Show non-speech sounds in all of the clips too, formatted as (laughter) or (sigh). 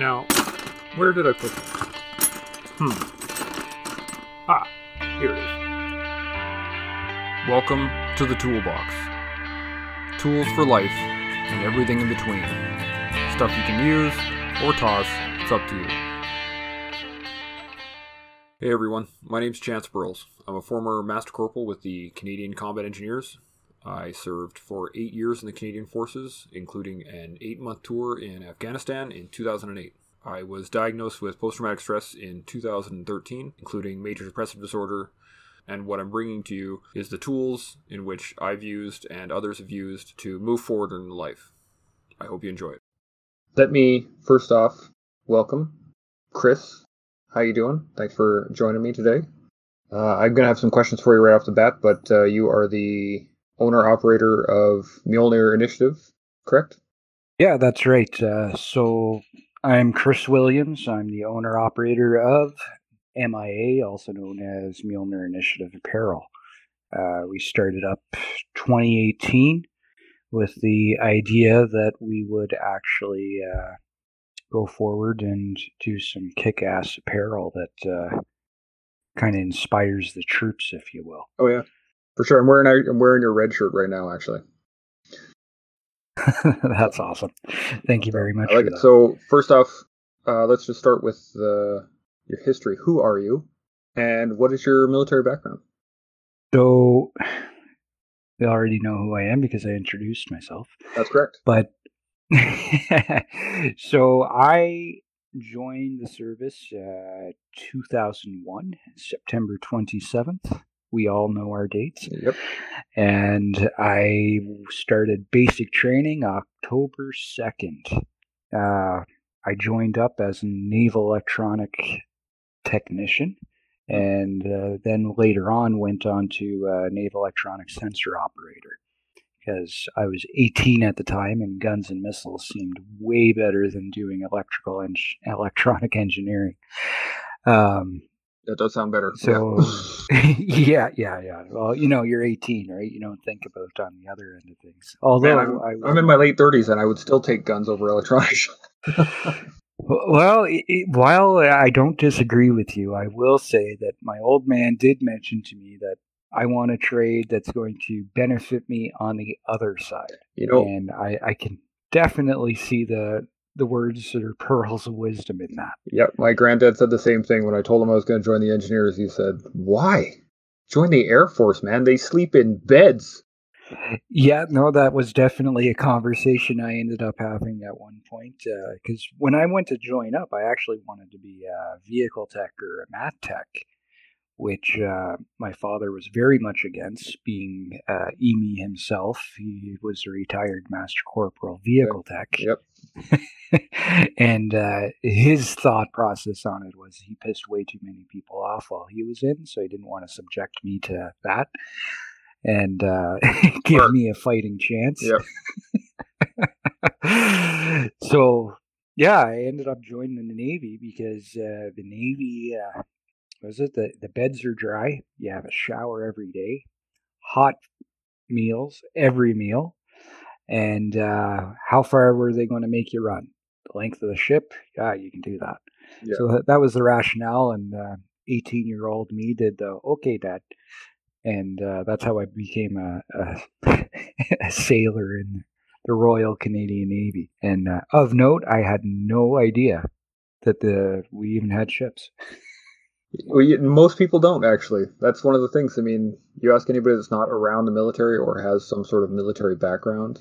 Now, where did I put them? Hmm. Ah, here it is. Welcome to the Toolbox. Tools for life and everything in between. Stuff you can use or toss, it's up to you. Hey everyone, my name's Chance Burles. I'm a former Master Corporal with the Canadian Combat Engineers. I served for eight years in the Canadian Forces, including an eight month tour in Afghanistan in 2008. I was diagnosed with post traumatic stress in 2013, including major depressive disorder. And what I'm bringing to you is the tools in which I've used and others have used to move forward in life. I hope you enjoy it. Let me first off welcome Chris. How you doing? Thanks for joining me today. Uh, I'm gonna have some questions for you right off the bat, but uh, you are the owner operator of Mjolnir Initiative, correct? Yeah, that's right. Uh, so I'm Chris Williams. I'm the owner operator of MIA, also known as Mjolnir Initiative Apparel. Uh, we started up 2018 with the idea that we would actually uh, go forward and do some kick ass apparel that uh, kind of inspires the troops, if you will. Oh, yeah. For sure. I'm wearing I'm wearing your red shirt right now, actually. (laughs) That's awesome. Thank you very much. I like it. That. So first off, uh, let's just start with uh, your history. Who are you, and what is your military background? So, we already know who I am because I introduced myself. That's correct. But (laughs) so I joined the service uh, 2001, September 27th we all know our dates. Yep. And I started basic training October 2nd. Uh, I joined up as a naval electronic technician and uh, then later on went on to uh, naval electronic sensor operator because I was 18 at the time and guns and missiles seemed way better than doing electrical and en- electronic engineering. Um, that does sound better. So, yeah. (laughs) (laughs) yeah, yeah, Well, you know, you're 18, right? You don't think about on the other end of things. Although Man, I'm, I, am in my late 30s and I would still take guns over electronics. (laughs) well, it, while I don't disagree with you, I will say that my old man did mention to me that I want a trade that's going to benefit me on the other side. You know, and I, I can definitely see the the words that are pearls of wisdom in that. Yep, my granddad said the same thing when I told him I was going to join the engineers. He said, "Why? Join the Air Force, man. They sleep in beds." Yeah, no, that was definitely a conversation I ended up having at one point. Because uh, when I went to join up, I actually wanted to be a vehicle tech or a math tech which uh, my father was very much against, being uh, EME himself. He was a retired Master Corporal Vehicle Tech. Yep. (laughs) and uh, his thought process on it was he pissed way too many people off while he was in, so he didn't want to subject me to that and uh, (laughs) give me a fighting chance. Yep. (laughs) so yeah, I ended up joining the Navy because uh, the Navy uh, was it the the beds are dry. You have a shower every day, hot meals every meal, and uh, how far were they going to make you run? The length of the ship? Yeah, you can do that. Yeah. So that, that was the rationale, and eighteen year old me did the okay, dad, and uh, that's how I became a, a, (laughs) a sailor in the Royal Canadian Navy. And uh, of note, I had no idea that the we even had ships. Well, you, most people don't actually. That's one of the things. I mean, you ask anybody that's not around the military or has some sort of military background,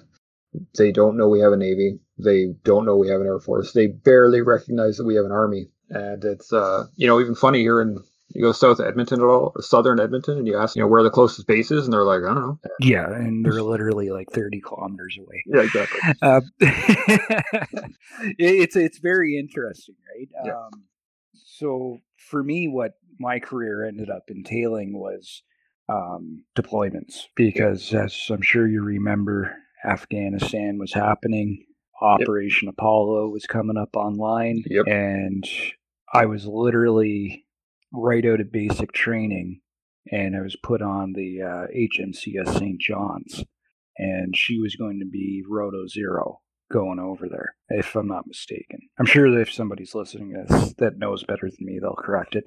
they don't know we have a navy. They don't know we have an air force. They barely recognize that we have an army. And it's uh, you know, even funny here in you go south of Edmonton at all, southern Edmonton, and you ask, you know, where the closest base is, and they're like, I don't know. Yeah, and they're literally like thirty kilometers away. Yeah, exactly. (laughs) (laughs) Uh, it's it's very interesting, right? Yeah. Um, so for me, what my career ended up entailing was um, deployments because, as I'm sure you remember, Afghanistan was happening. Operation yep. Apollo was coming up online, yep. and I was literally right out of basic training, and I was put on the uh, HMCS St. John's, and she was going to be Roto Zero. going over there, if I'm not mistaken. I'm sure that if somebody's listening to this that knows better than me, they'll correct it.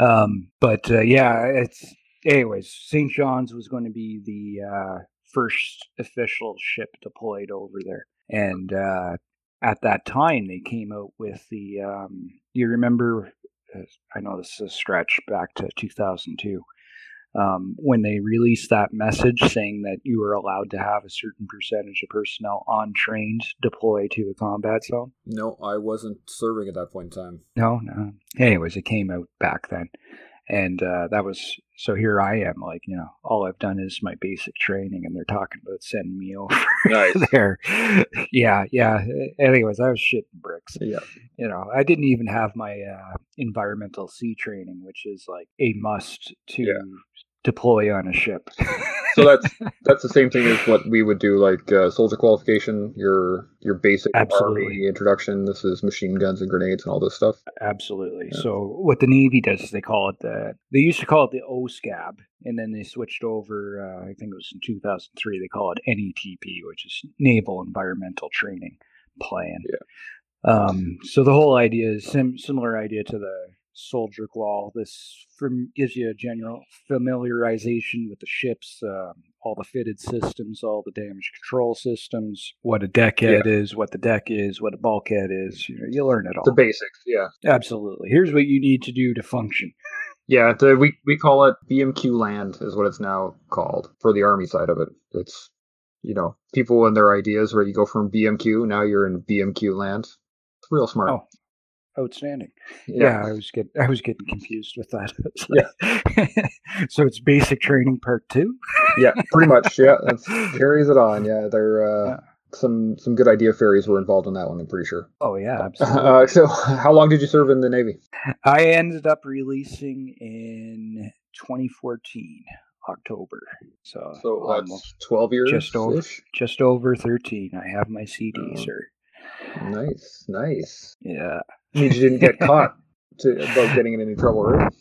Um, but uh, yeah, it's anyways. St. John's was going to be the uh, first official ship deployed over there, and uh, at that time they came out with the. Um, you remember? uh, I know this is a stretch back to 2002 um, when they released that message saying that you were allowed to have a certain percentage of personnel on trained deploy to a combat zone. No, I wasn't serving at that point in time. No, no. Anyways, it came out back then. And uh, that was so here I am, like, you know, all I've done is my basic training, and they're talking about sending me (laughs) over Nice. there. Yeah, yeah. Anyways, I was shitting bricks. Yeah. You know, I didn't even have my uh, environmental sea training, which is like a must to Yeah. Deploy on a ship. So that's that's the same thing as what we would do, like uh, soldier qualification, your your basic Absolutely. army introduction. This is machine guns and grenades and all this stuff. Absolutely. Yeah. So what the Navy does is they call it the they used to call it the OSCAB, and then they switched over. Uh, I think it was in 2003. They call it NETP, which is Naval Environmental Training Plan. Yeah. Um, so the whole idea is sim- similar idea to the soldier qual. This from, gives you a general familiarization with the ships, um, all the fitted systems, all the damage control systems, what a deckhead is, what the deck is, what a bulkhead is. You know, you learn it all. The basics, yeah, Absolutely. Here's what you need to do to function. yeah. The, we we call it BMQ land is what it's now called for the army side of it. It's you know people and their ideas where you go from BMQ now you're in BMQ land. It's real smart. Oh, Outstanding. Yeah, I was getting I was getting confused with that. (laughs) yeah. (laughs) so it's basic training part two. yeah, pretty much. Yeah, that (laughs) carries it on. Yeah, there uh, Yeah. some some good idea fairies were involved in that one. I'm pretty sure. Oh yeah, absolutely. Uh, so, how long did you serve in the Navy? I ended up releasing in 2014 October. So, So almost twelve years. just over just over 13. I have my CD, Oh. sir. Nice, nice. Yeah. Means you didn't get (laughs) caught to, about getting in any trouble, right?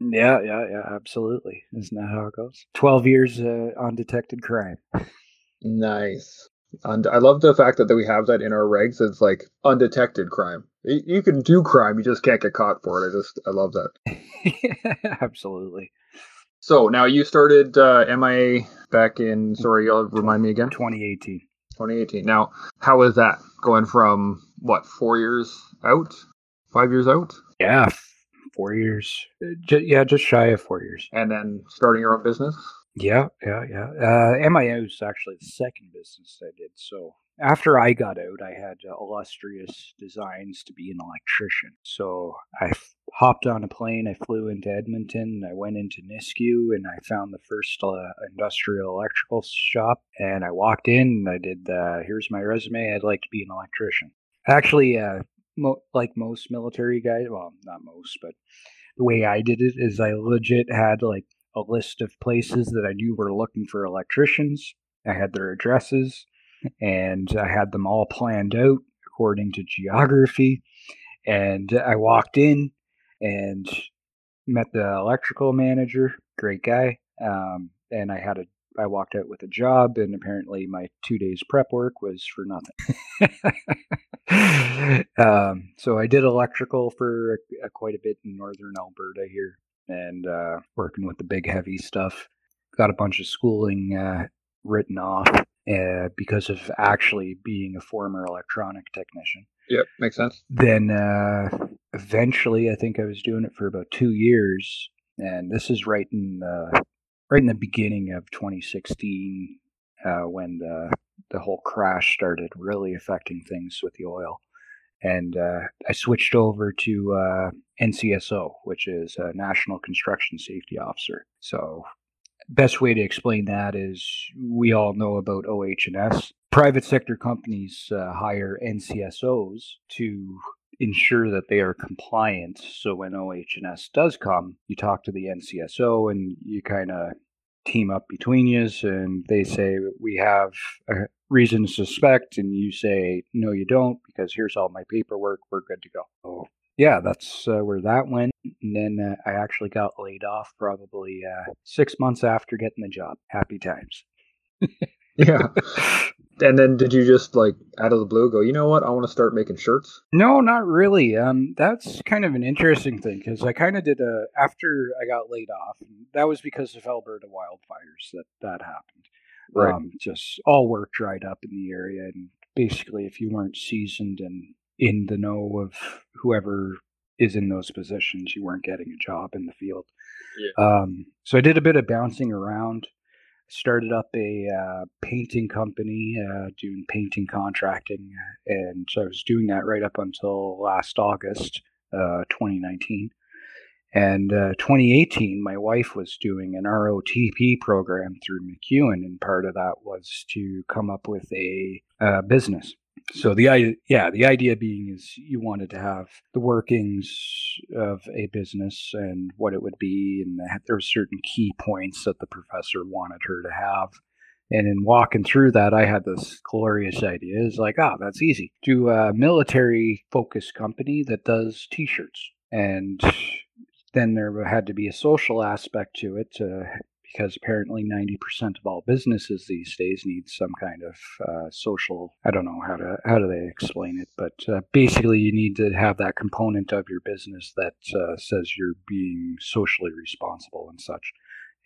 Yeah, yeah, yeah, absolutely. Isn't that how it goes? 12 years uh, undetected crime. Nice. And I love the fact that, that we have that in our regs. It's like undetected crime. You, can do crime, you just can't get caught for it. I just I love that. (laughs) absolutely. So now you started uh, MIA back in. Sorry, you'll remind me again. 2018. 2018. Now, how is that going from what four years out, five years out, Yeah, four years. Yeah, just shy of four years. and then starting your own business? Yeah, yeah, yeah. Uh, MIO is actually the second business I did. So after I got out, I had uh, illustrious designs to be an electrician. So I f- hopped on a plane. I flew into Edmonton. I went into Nisku and I found the first uh, industrial electrical shop. And I walked in and I did, uh, here's my resume. I'd like to be an electrician. Actually, uh, mo- like most military guys, well, not most, but the way I did it is I legit had like a list of places that I knew were looking for electricians. I had their addresses and I had them all planned out according to geography. And I walked in and met the electrical manager, great guy. Um, and I had a I walked out with a job, and apparently my two days prep work was for nothing. (laughs) um, so I did electrical for a, a, quite a bit in northern Alberta here, and uh, working with the big heavy stuff. Got a bunch of schooling uh, written off uh, because of actually being a former electronic technician. Yep, makes sense. Then uh, eventually, I think I was doing it for about two years, and this is right in right in the beginning of 2016 uh, when the the whole crash started really affecting things with the oil. And uh, I switched over to uh, NCSO, which is a National Construction Safety Officer. So, best way to explain that is we all know about OH&S. Private sector companies uh, hire NCSOs to ensure that they are compliant. So when OH&S does come, you talk to the NCSO and you kind of team up between you and they say we have a reason to suspect and you say no you don't because here's all my paperwork we're good to go so yeah that's uh, where that went and then uh, i actually got laid off probably uh, six months after getting the job happy times Yeah. (laughs) And then did you just like out of the blue go, you know what, I want to start making shirts? No, not really. Um, that's kind of an interesting thing because I kind of did a after I got laid off. that was because of Alberta wildfires that that happened. Right. Um, just all work dried up in the area, and basically, if you weren't seasoned and in the know of whoever is in those positions, you weren't getting a job in the field. Yeah. Um, so I did a bit of bouncing around. Started up a uh, painting company, uh, doing painting contracting, and so I was doing that right up until last August, uh, 2019. And uh, 2018, my wife was doing an ROTP program through MacEwan, and part of that was to come up with a uh, business so the idea, yeah, the idea being is you wanted to have the workings of a business and what it would be, and there were certain key points that the professor wanted her to have. And in walking through that, I had this glorious idea. It's like, ah, oh, that's easy. Do a military focused company that does T-shirts, and then there had to be a social aspect to it to because apparently 90% of all businesses these days need some kind of uh, social i don't know how to how do they explain it but uh, basically you need to have that component of your business that uh, says you're being socially responsible and such.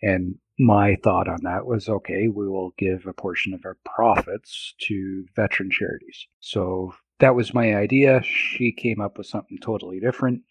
And my thought on that was okay we will give a portion of our profits to veteran charities. So that was my idea. She came up with something totally different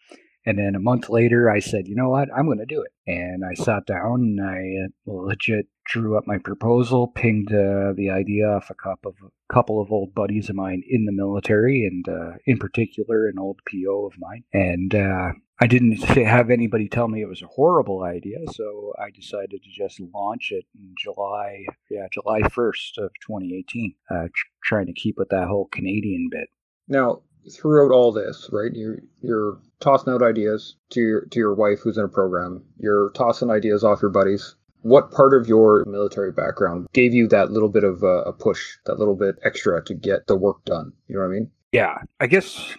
and then a month later, I said, you know what? I'm going to do it. And I sat down and I legit drew up my proposal, pinged uh, the idea off a couple of, couple of old buddies of mine in the military, and uh, in particular, an old PO of mine. And uh, I didn't (laughs) have anybody tell me it was a horrible idea, so I decided to just launch it in July, yeah, July 1st of 2018, uh, tr- trying to keep with that whole Canadian bit. Now, throughout all this, right? You're you're tossing out ideas to your to your wife who's in a program. You're tossing ideas off your buddies. What part of your military background gave you that little bit of a, a push, that little bit extra to get the work done? You know what I mean? Yeah, I guess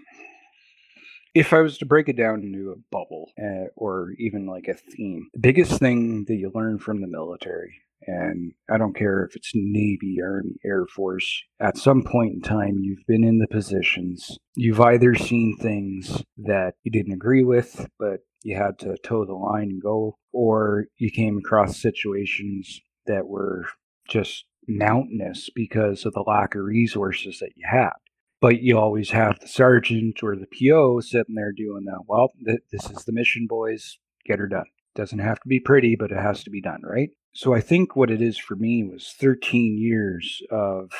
if I was to break it down into a bubble uh, or even like a theme, the biggest thing that you learn from the military and I don't care if it's Navy, Army, Air Force, at some point in time, you've been in the positions. You've either seen things that you didn't agree with, but you had to toe the line and go, or you came across situations that were just mountainous because of the lack of resources that you had. But you always have the sergeant or the PO sitting there doing that. Well, th- this is the mission, boys. Get her done. Doesn't have to be pretty, but it has to be done, right? So I think what it is for me was 13 years of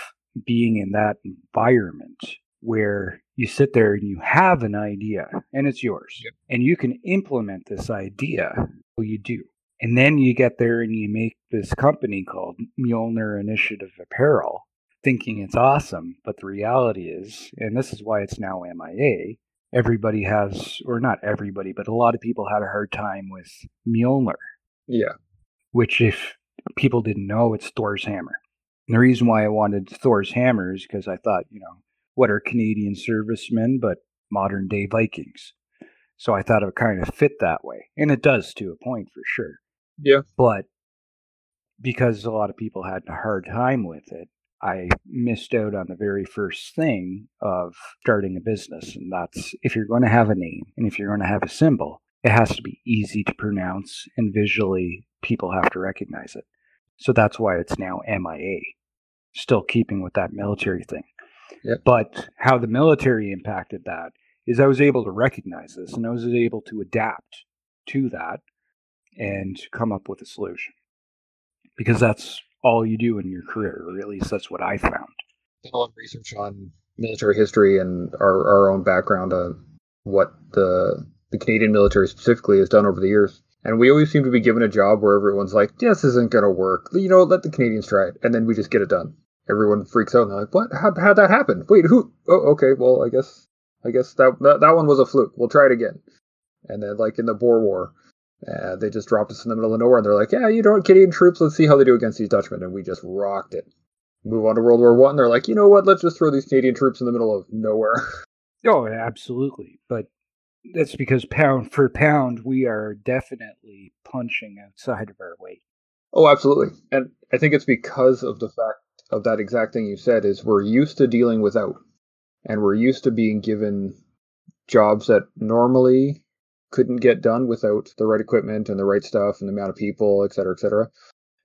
being in that environment where you sit there and you have an idea and it's yours yep. and you can implement this idea. Well, you do. And then you get there and you make this company called Mjolnir Initiative Apparel thinking it's awesome. But the reality is, and this is why it's now MIA, everybody has, or not everybody, but a lot of people had a hard time with Mjolnir. Yeah which if people didn't know, it's Thor's hammer. And the reason why I wanted Thor's hammer is because I thought, you know, what are Canadian servicemen but modern day Vikings? So I thought it would kind of fit that way. And it does to a point for sure. Yeah. But because a lot of people had a hard time with it, I missed out on the very first thing of starting a business. And that's if you're going to have a name and if you're going to have a symbol, it has to be easy to pronounce and visually people have to recognize it. So that's why it's now MIA, still keeping with that military thing. Yep. But how the military impacted that is I was able to recognize this and I was able to adapt to that and come up with a solution. Because that's all you do in your career, or at least that's what I found. A lot of research on military history and our, our own background on what the the Canadian military specifically has done over the years. And we always seem to be given a job where everyone's like, this isn't going to work. You know, let the Canadians try it. And then we just get it done. Everyone freaks out and they're like, what? How, how'd that happen? Wait, who? Oh, okay. Well, I guess, I guess that, that, that one was a fluke. We'll try it again. And then, like in the Boer War, uh, they just dropped us in the middle of nowhere and they're like, yeah, you know what, Canadian troops, let's see how they do against these Dutchmen. And we just rocked it. Move on to World War One. They're like, you know what, let's just throw these Canadian troops in the middle of nowhere. (laughs) Oh, absolutely. But that's because pound for pound, we are definitely punching outside of our weight. Oh, absolutely. And I think it's because of the fact of that exact thing you said is we're used to dealing without, and we're used to being given jobs that normally couldn't get done without the right equipment and the right stuff and the amount of people, et cetera, et cetera.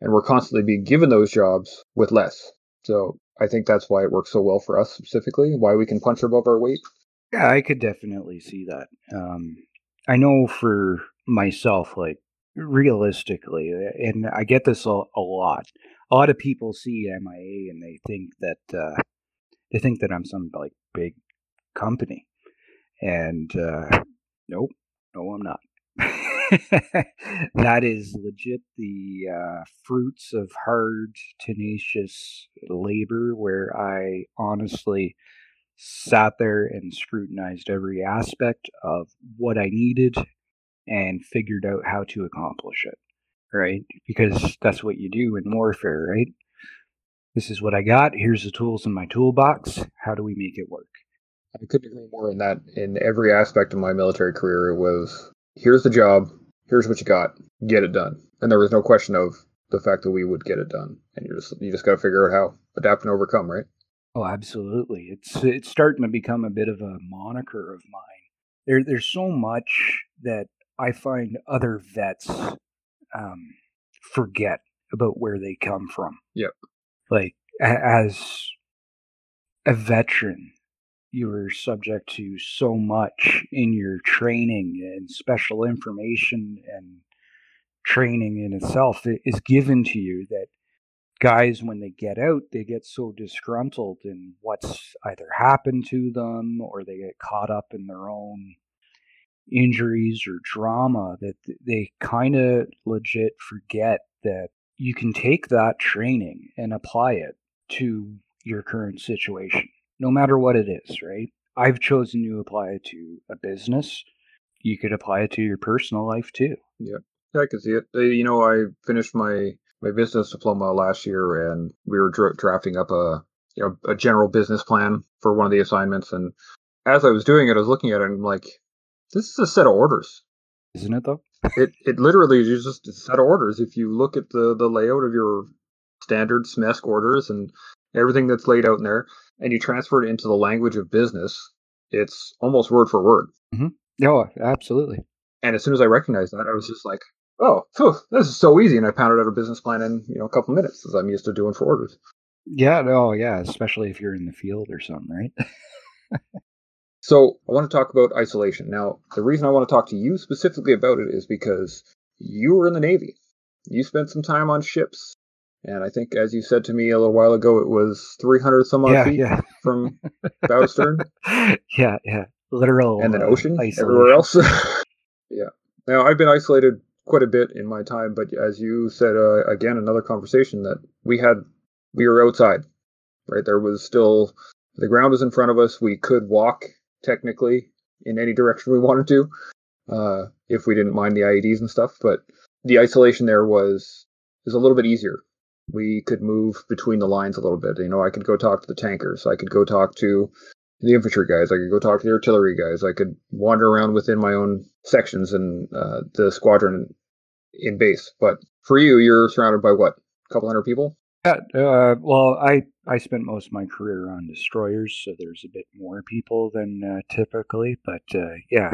And we're constantly being given those jobs with less. So I think that's why it works so well for us specifically, why we can punch above our weight. Yeah, I could definitely see that. Um, I know for myself, like realistically, and I get this a, a lot. A lot of people see MIA and they think that uh, they think that I'm some like big company, and uh, nope, no, I'm not. (laughs) that is legit the uh, fruits of hard, tenacious labor where I honestly sat there and scrutinized every aspect of what I needed and figured out how to accomplish it. Right? Because that's what you do in warfare, right? This is what I got. Here's the tools in my toolbox. How do we make it work? I couldn't agree more in that in every aspect of my military career. It was here's the job, here's what you got, get it done. And there was no question of the fact that we would get it done. And you just you just gotta figure out how adapt and overcome, right? Oh, absolutely. It's it's starting to become a bit of a moniker of mine. There there's so much that I find other vets um, forget about where they come from. Yep. Like as a veteran, you were subject to so much in your training and special information and training in itself is given to you that guys when they get out they get so disgruntled in what's either happened to them or they get caught up in their own injuries or drama that they kind of legit forget that you can take that training and apply it to your current situation no matter what it is, right? I've chosen to apply it to a business. You could apply it to your personal life too. Yeah, I can see it. Uh, you know, I finished my my business diploma last year, and we were dra- drafting up a you know a general business plan for one of the assignments. And as I was doing it, I was looking at it, and I'm like, this is a set of orders, isn't it? Though it it literally is just a set of orders. If you look at the the layout of your standard SMESC orders and everything that's laid out in there, and you transfer it into the language of business, it's almost word for word. Mm-hmm. Oh, absolutely. And as soon as I recognized that, I was just like, "Oh, phew, this is so easy!" And I pounded out a business plan in you know a couple minutes, as I'm used to doing for orders. Yeah, no, yeah, especially if you're in the field or something, right? so I want to talk about isolation. Now, the reason I want to talk to you specifically about it is because you were in the Navy. You spent some time on ships and I think, as you said to me a little while ago, it was 300 some odd yeah, feet yeah. from (laughs) bow stern. yeah, yeah. Literal. And then uh, ocean uh, everywhere else. (laughs) yeah. Now, I've been isolated quite a bit in my time, but as you said, uh, again, another conversation that we had, we were outside, right? There was still, the ground was in front of us. We could walk technically in any direction we wanted to, uh, if we didn't mind the IEDs and stuff. But the isolation there was, is a little bit easier we could move between the lines a little bit. You know, I could go talk to the tankers. I could go talk to the infantry guys. I could go talk to the artillery guys. I could wander around within my own sections and uh, the squadron in base. But for you, you're surrounded by what? A couple hundred people? Yeah. Uh, well, I I spent most of my career on destroyers, so there's a bit more people than uh, typically. But uh, yeah,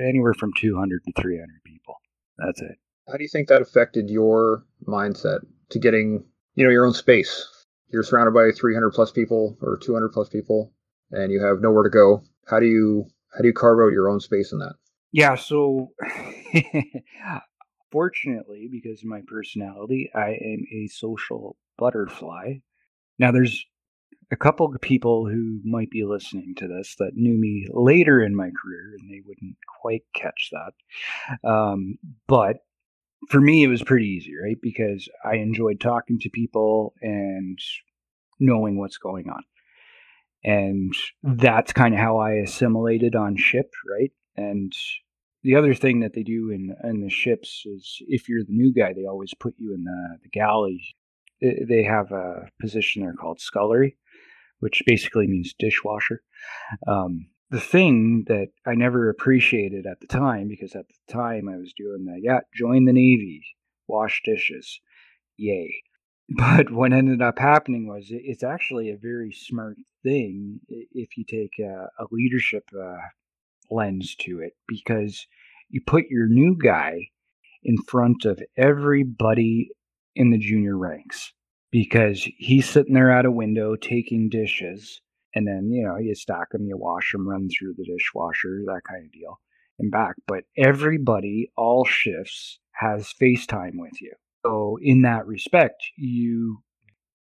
anywhere from 200 to 300 people. That's it. How do you think that affected your mindset to getting you know your own space. You're surrounded by 300 plus people or 200 plus people, and you have nowhere to go. How do you how do you carve out your own space in that? Yeah, so (laughs) fortunately, because of my personality, I am a social butterfly. Now, there's a couple of people who might be listening to this that knew me later in my career, and they wouldn't quite catch that. Um, but for me, it was pretty easy, right? Because I enjoyed talking to people and knowing what's going on. And that's kind of how I assimilated on ship, right? And the other thing that they do in, in the ships is if you're the new guy, they always put you in the, the galley. They have a position there called scullery, which basically means dishwasher. Um, the thing that I never appreciated at the time, because at the time I was doing that, yeah, join the Navy, wash dishes, yay. (laughs) but what ended up happening was it's actually a very smart thing if you take a, a leadership uh, lens to it because you put your new guy in front of everybody in the junior ranks because he's sitting there at a window taking dishes and then you know you stack them you wash them run through the dishwasher that kind of deal and back but everybody all shifts has facetime with you. So in that respect you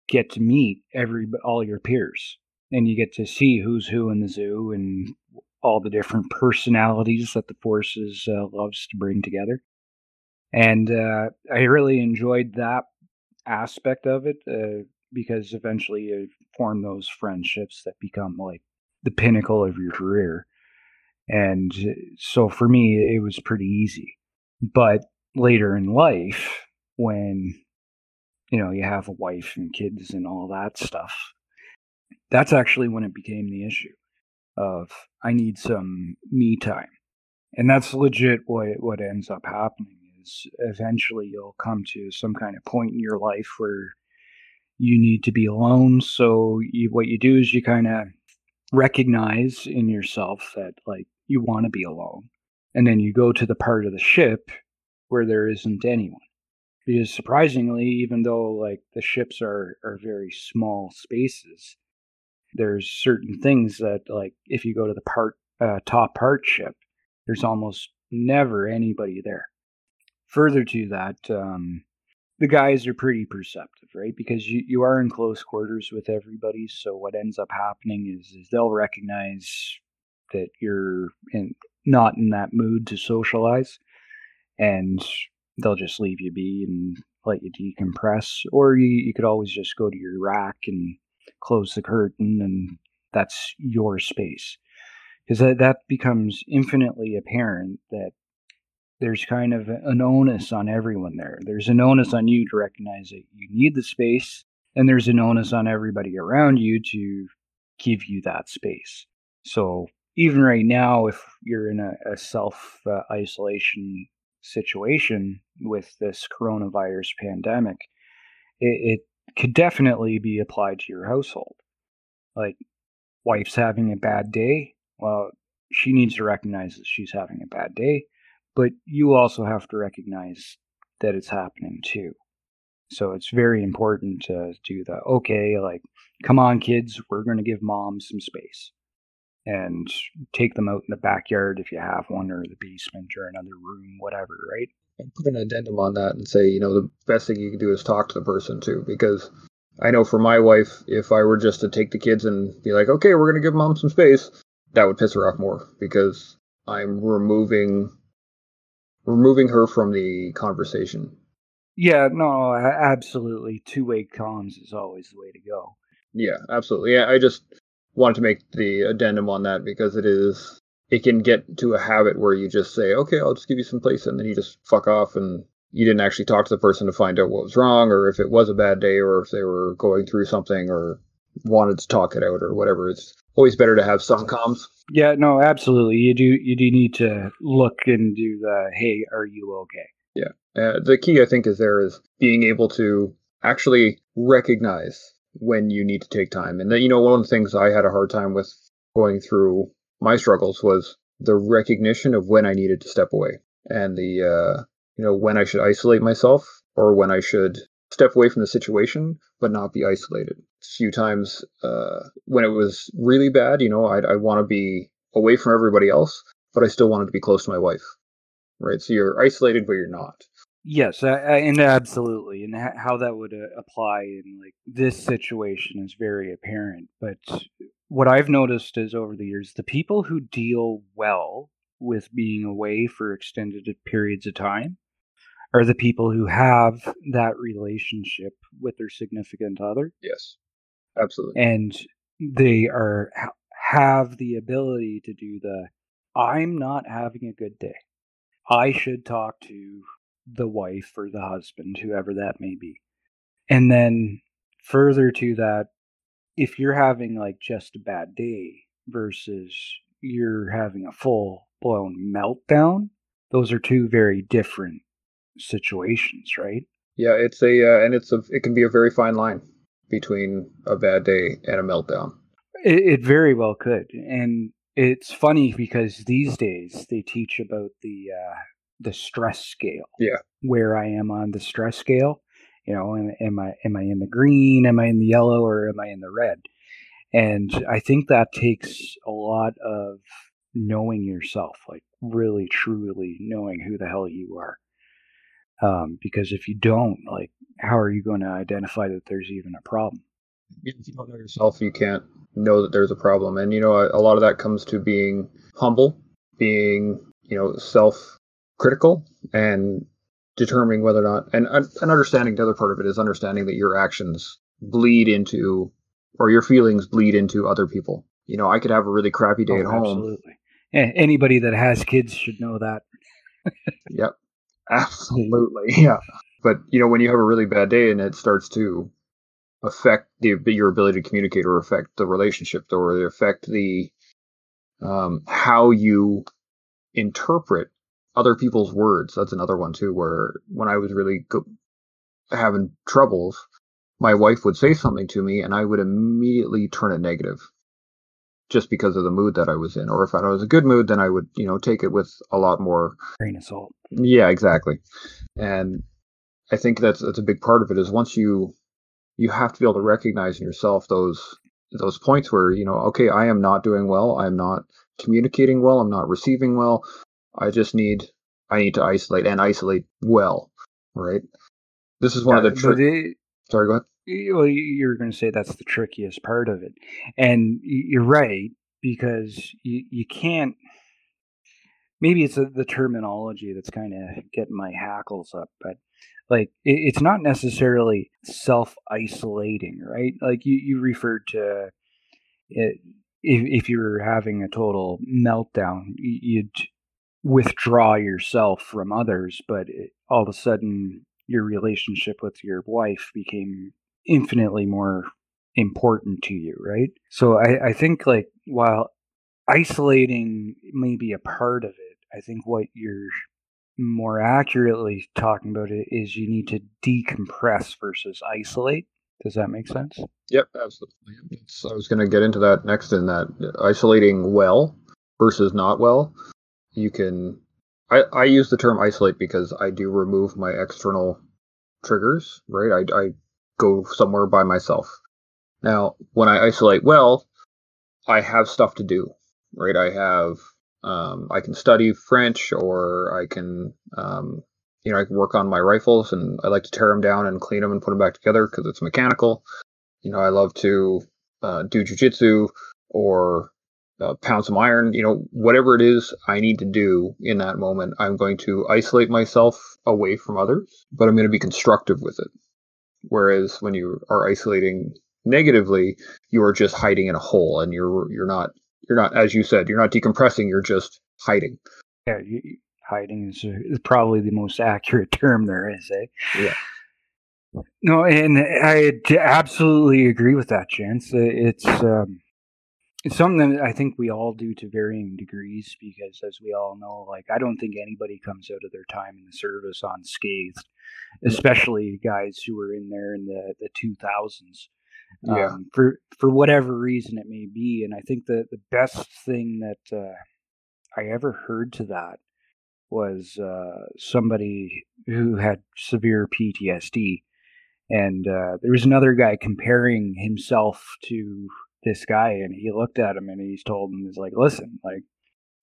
get to meet every all your peers and you get to see who's who in the zoo and all the different personalities that the forces uh, loves to bring together. And uh, i really enjoyed that aspect of it uh, because eventually you form those friendships that become like the pinnacle of your career. And uh, so for me, it was pretty easy. But later in life, when you know you have a wife and kids and all that stuff, that's actually when it became the issue of I need some me time. And that's legit what what ends up happening is eventually you'll come to some kind of point in your life where you need to be alone. So you, what you do is you kind of recognize in yourself that like you want to be alone, and then you go to the part of the ship where there isn't anyone. Because surprisingly, even though like the ships are are very small spaces, there's certain things that like if you go to the part uh, top part ship, there's almost never anybody there further to that, um, the guys are pretty perceptive, right? Because you, you are in close quarters with everybody. So what ends up happening is, is they'll recognize that you're in, not in that mood to socialize, and they'll just leave you be and let you decompress. Or you, you could always just go to your rack and close the curtain, and that's your space. Because that, that becomes infinitely apparent that there's kind of an onus on everyone there. There's an onus on you to recognize that you need the space, and there's an onus on everybody around you to give you that space. So even right now, if you're in a, a self uh, isolation situation with this coronavirus pandemic, it, it could definitely be applied to your household. Like, wife's having a bad day. Well, she needs to recognize that she's having a bad day but you also have to recognize that it's happening too. So it's very important to do the okay, like, come on, kids, we're going to give mom some space and take them out in the backyard if you have one, or the basement, or another room, whatever, right? And put an addendum on that and say, you know, the best thing you can do is talk to the person too, because I know for my wife, if I were just to take the kids and be like, okay, we're going to give mom some space, that would piss her off more because I'm removing removing her from the conversation. Yeah, no, absolutely. Two way comms is always the way to go. Yeah, absolutely. Yeah, I just wanted to make the addendum on that because it is it can get to a habit where you just say, "Okay, I'll just give you some place," and then you just fuck off, and you didn't actually talk to the person to find out what was wrong, or if it was a bad day, or if they were going through something, or wanted to talk it out, or whatever. It's always better to have some comms. Yeah, no, absolutely. You do you do need to look and do the hey, are you okay? Yeah. Uh, the key I think is there is being able to actually recognize when you need to take time. And that you know one of the things I had a hard time with going through my struggles was the recognition of when I needed to step away and the uh you know when I should isolate myself or when I should step away from the situation but not be isolated. Few times uh, when it was really bad, you know, I'd, I want to be away from everybody else, but I still wanted to be close to my wife. Right. So you're isolated, but you're not. Yes, and absolutely, and how that would uh, apply in like this situation is very apparent. But what I've noticed is over the years, the people who deal well with being away for extended periods of time are the people who have that relationship with their significant other. Yes, absolutely. And they are have the ability to do the I'm not having a good day. I should talk to the wife or the husband, whoever that may be. And then further to that, if you're having like just a bad day versus you're having a full blown meltdown, those are two very different situations, right? Yeah, it's a uh, and it's a it can be a very fine line between a bad day and a meltdown. It, it very well could, and it's funny because these days they teach about the uh, the stress scale. Yeah, where I am on the stress scale. You know, am, am I am I in the green? Am I in the yellow? Or am I in the red? And I think that takes a lot of knowing yourself, like really truly knowing who the hell you are. Um, because if you don't, like, how are you going to identify that there's even a problem? If you don't know yourself, you can't know that there's a problem. And, you know, a, a lot of that comes to being humble, being, you know, self critical and determining whether or not, and, and understanding the other part of it is understanding that your actions bleed into, or your feelings bleed into other people. You know, I could have a really crappy day oh, at home. Absolutely. Anybody that has kids should know that. yep. Absolutely. (laughs) Yeah. But, you know, when you have a really bad day and it starts to affect the your ability to communicate or affect the relationship or affect the um, how you interpret other people's words. That's another one too, where when I was really go- having troubles, my wife would say something to me and I would immediately turn it negative just because of the mood that I was in. Or if I was a good mood, then I would, you know, take it with a lot more grain of salt. Yeah, exactly. And I think that's that's a big part of it is once you you have to be able to recognize in yourself those those points where, you know, okay, I am not doing well, I'm not communicating well, I'm not receiving well, I just need I need to isolate and isolate well, right? This is one of the tri- Sorry, go ahead. Well, you're going to say that's the trickiest part of it, and you're right because you you can't. Maybe it's a, the terminology that's kind of getting my hackles up, but like it, it's not necessarily self isolating, right? Like you you referred to it if, if you're having a total meltdown, you'd withdraw yourself from others, but it, all of a sudden your relationship with your wife became infinitely more important to you, right? So I, I think like while isolating may be a part of it, I think what you're more accurately talking about it is you need to decompress versus isolate. Does that make sense? Yep, absolutely. So I was going to get into that next in that uh, isolating well versus not well you can I, I use the term isolate because I do remove my external triggers, right? I, I go somewhere by myself. Now, when I isolate well, I have stuff to do, right? I have, um, I can study French or I can, um, you know, I can work on my rifles and I like to tear them down and clean them and put them back together because it's mechanical. You know, I love to uh, do jujitsu or uh, pound some iron, you know, whatever it is I need to do in that moment, I'm going to isolate myself away from others, but I'm going to be constructive with it. Whereas when you are isolating negatively, you are just hiding in a hole and you're you're not you're not as you said, you're not decompressing, you're just hiding. Yeah, you, hiding is, is probably the most accurate (laughs) term there is, eh? Yeah. No, and I absolutely agree with that, Chance. It's um, it's something that I think we all do to varying degrees because, as we all know, like I don't think anybody comes out of their time in the service unscathed, especially guys who were in there in the the two thousands. Yeah. Um, for for whatever reason it may be, and I think that the best thing that uh, I ever heard to that was uh, somebody who had severe PTSD, and uh, there was another guy comparing himself to this guy and he looked at him and he's told him he's like listen like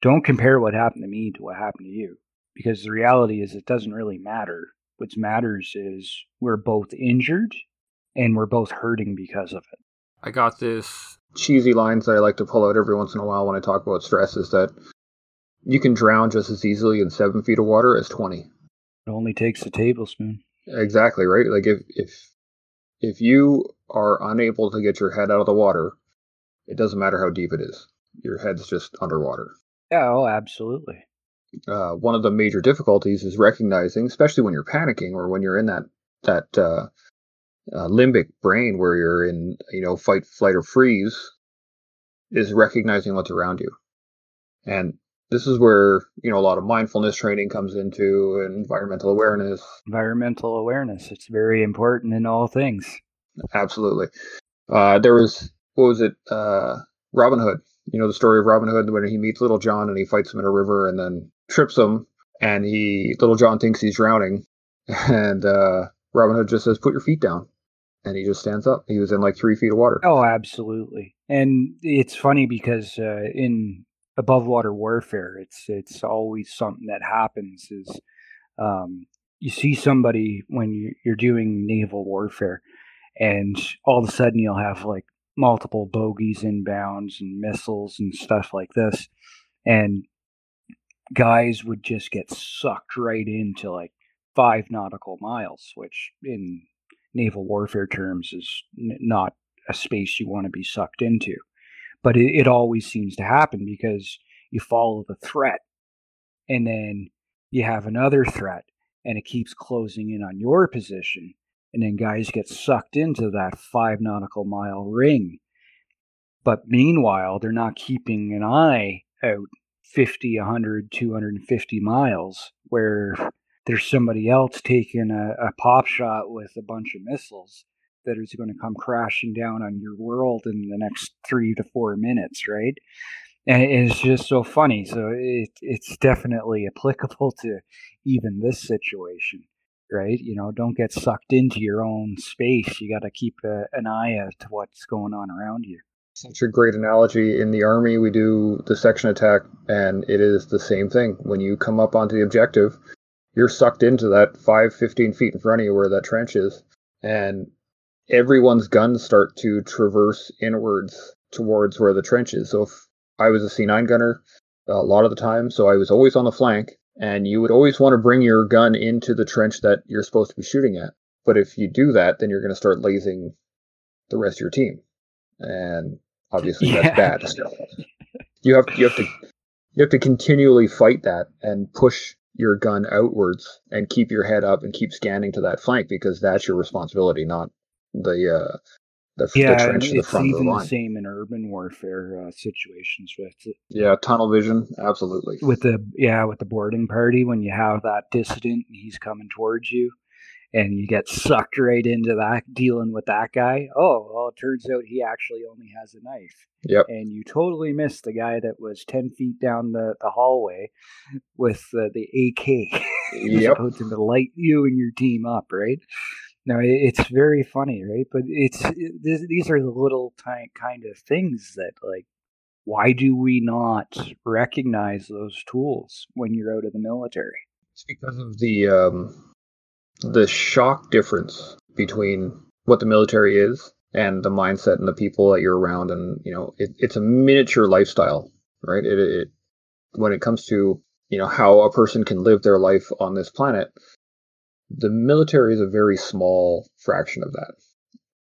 don't compare what happened to me to what happened to you because the reality is it doesn't really matter. What matters is we're both injured and we're both hurting because of it. I got this cheesy lines that i like to pull out every once in a while when i talk about stress is that you can drown just as easily in seven feet of water as 20 it only takes a tablespoon. Exactly right? Like if if if you are unable to get your head out of the water it doesn't matter how deep it is. Your head's just underwater. Yeah, oh, absolutely. Uh, one of the major difficulties is recognizing, especially when you're panicking or when you're in that that uh, uh, limbic brain where you're in, you know, fight, flight, or freeze, is recognizing what's around you. And this is where you know a lot of mindfulness training comes into and environmental awareness environmental awareness it's very important in all things absolutely uh, there was what was it uh, robin hood you know the story of robin hood when he meets little john and he fights him in a river and then trips him and he little john thinks he's drowning (laughs) and uh, robin hood just says put your feet down and he just stands up he was in like three feet of water oh absolutely and it's funny because uh, in above water warfare. It's it's always something that happens. Is um, you see somebody when you're doing naval warfare, and all of a sudden you'll have like multiple bogies inbounds and missiles and stuff like this, and guys would just get sucked right into like five nautical miles, which in naval warfare terms is n- not a space you want to be sucked into. But it, it always seems to happen because you follow the threat and then you have another threat and it keeps closing in on your position and then guys get sucked into that five nautical mile ring but meanwhile they're not keeping an eye out 50 100 250 miles where there's somebody else taking a, a pop shot with a bunch of missiles that is going to come crashing down on your world in the next three to four minutes, right? And it's just so funny. So it, it's definitely applicable to even this situation, right? You know, don't get sucked into your own space. You got to keep a, an eye out to what's going on around you. Such a great analogy. In the Army, we do the section attack, and it is the same thing. When you come up onto the objective, you're sucked into that 5, 15 feet in front of you where that trench is. And everyone's guns start to traverse inwards towards where the trench is. So if I was a C9 gunner a lot of the time, so I was always on the flank, and you would always want to bring your gun into the trench that you're supposed to be shooting at. But if you do that, then you're going to start lasing the rest of your team, and obviously (laughs) yeah. that's bad. you have you have to you have to continually fight that and push your gun outwards and keep your head up and keep scanning to that flank because that's your responsibility, not the uh, the, yeah, the trench to the even the the same in urban warfare uh, situations with it. Yeah, tunnel vision, absolutely. With the yeah, with the boarding party when you have that dissident and he's coming towards you, and you get sucked right into that dealing with that guy. Oh, well, it turns out he actually only has a knife. Yep. And you totally missed the guy that was ten feet down the, the hallway with uh, the AK. (laughs) yep. supposed to light you and your team up, right? No, it's very funny, right? But it's it, these are the little tiny kind of things that like why do we not recognize those tools when you're out of the military? It's because of the um, the shock difference between what the military is and the mindset and the people that you're around, and you know, it, it's a miniature lifestyle, right? It, it when it comes to you know how a person can live their life on this planet, the military is a very small fraction of that.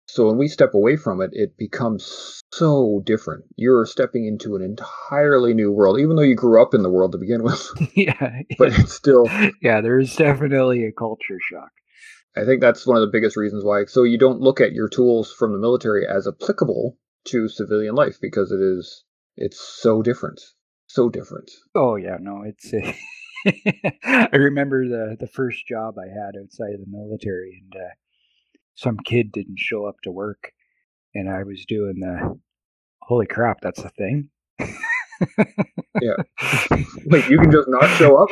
So when we step away from it, it becomes so different. You're stepping into an entirely new world, even though you grew up in the world to begin with. (laughs) yeah, (laughs) but it's still (laughs) yeah. There's definitely a culture shock. I think that's one of the biggest reasons why. So you don't look at your tools from the military as applicable to civilian life because it is it's so different, so different. Oh yeah, no, it's. (laughs) I remember the the first job I had outside of the military, and uh, some kid didn't show up to work, and I was doing the holy crap, that's a thing. yeah. (laughs) Wait, you can just not show up?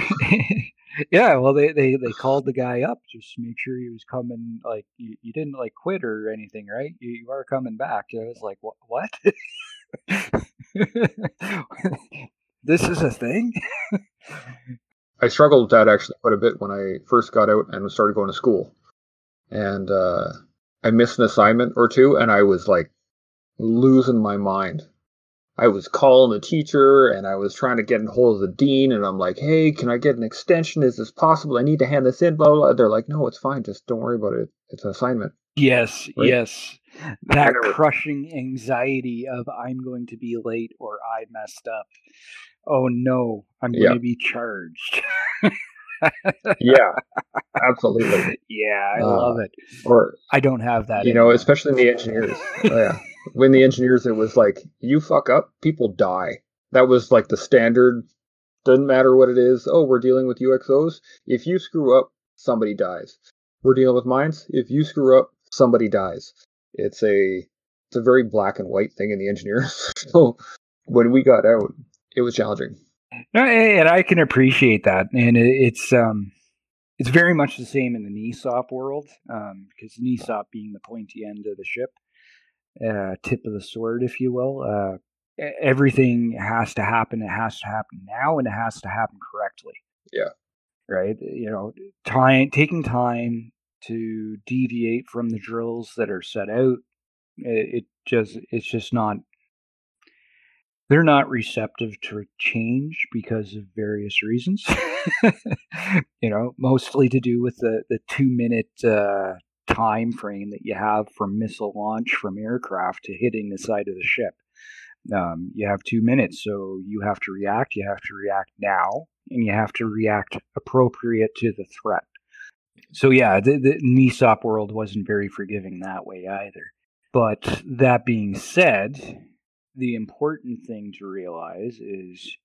(laughs) yeah. Well, they, they they called the guy up just to make sure he was coming. Like you, you didn't like quit or anything, right? You, you are coming back. I was like, what? What? this is a thing. I struggled with that actually quite a bit when I first got out and started going to school. And uh, I missed an assignment or two, and I was like losing my mind. I was calling the teacher and I was trying to get in hold of the dean, and I'm like, hey, can I get an extension? Is this possible? I need to hand this in, blah, blah, blah. They're like, no, it's fine. Just don't worry about it. It's an assignment. Yes, right? yes. That crushing anxiety of I'm going to be late or I messed up oh no, I'm going to be charged. yeah, absolutely. (laughs) Yeah, I uh, love it. Or I don't have that. You anymore. know, especially in the engineers. oh, yeah, (laughs) when the engineers, it was like you fuck up, people die. That was like the standard Doesn't matter what it is. Oh, we're dealing with UXOs. If you screw up, somebody dies. We're dealing with mines. If you screw up, somebody dies. It's a it's a very black and white thing in the engineers. (laughs) so when we got out, it was challenging. And I can appreciate that, and it's um, it's very much the same in the NESOP world, um, because NESOP being the pointy end of the ship, uh, tip of the sword, if you will. Uh, everything has to happen. It has to happen now, and it has to happen correctly. Yeah. Right. You know, time taking time to deviate from the drills that are set out. It, it just it's just not. They're not receptive to change because of various reasons. (laughs) you know, mostly to do with the the two minute uh, time frame that you have from missile launch from aircraft to hitting the side of the ship. Um, you have two minutes, so you have to react. You have to react now, and you have to react appropriate to the threat. So yeah, the, the NESOP world wasn't very forgiving that way either. But that being said, the important thing to realize is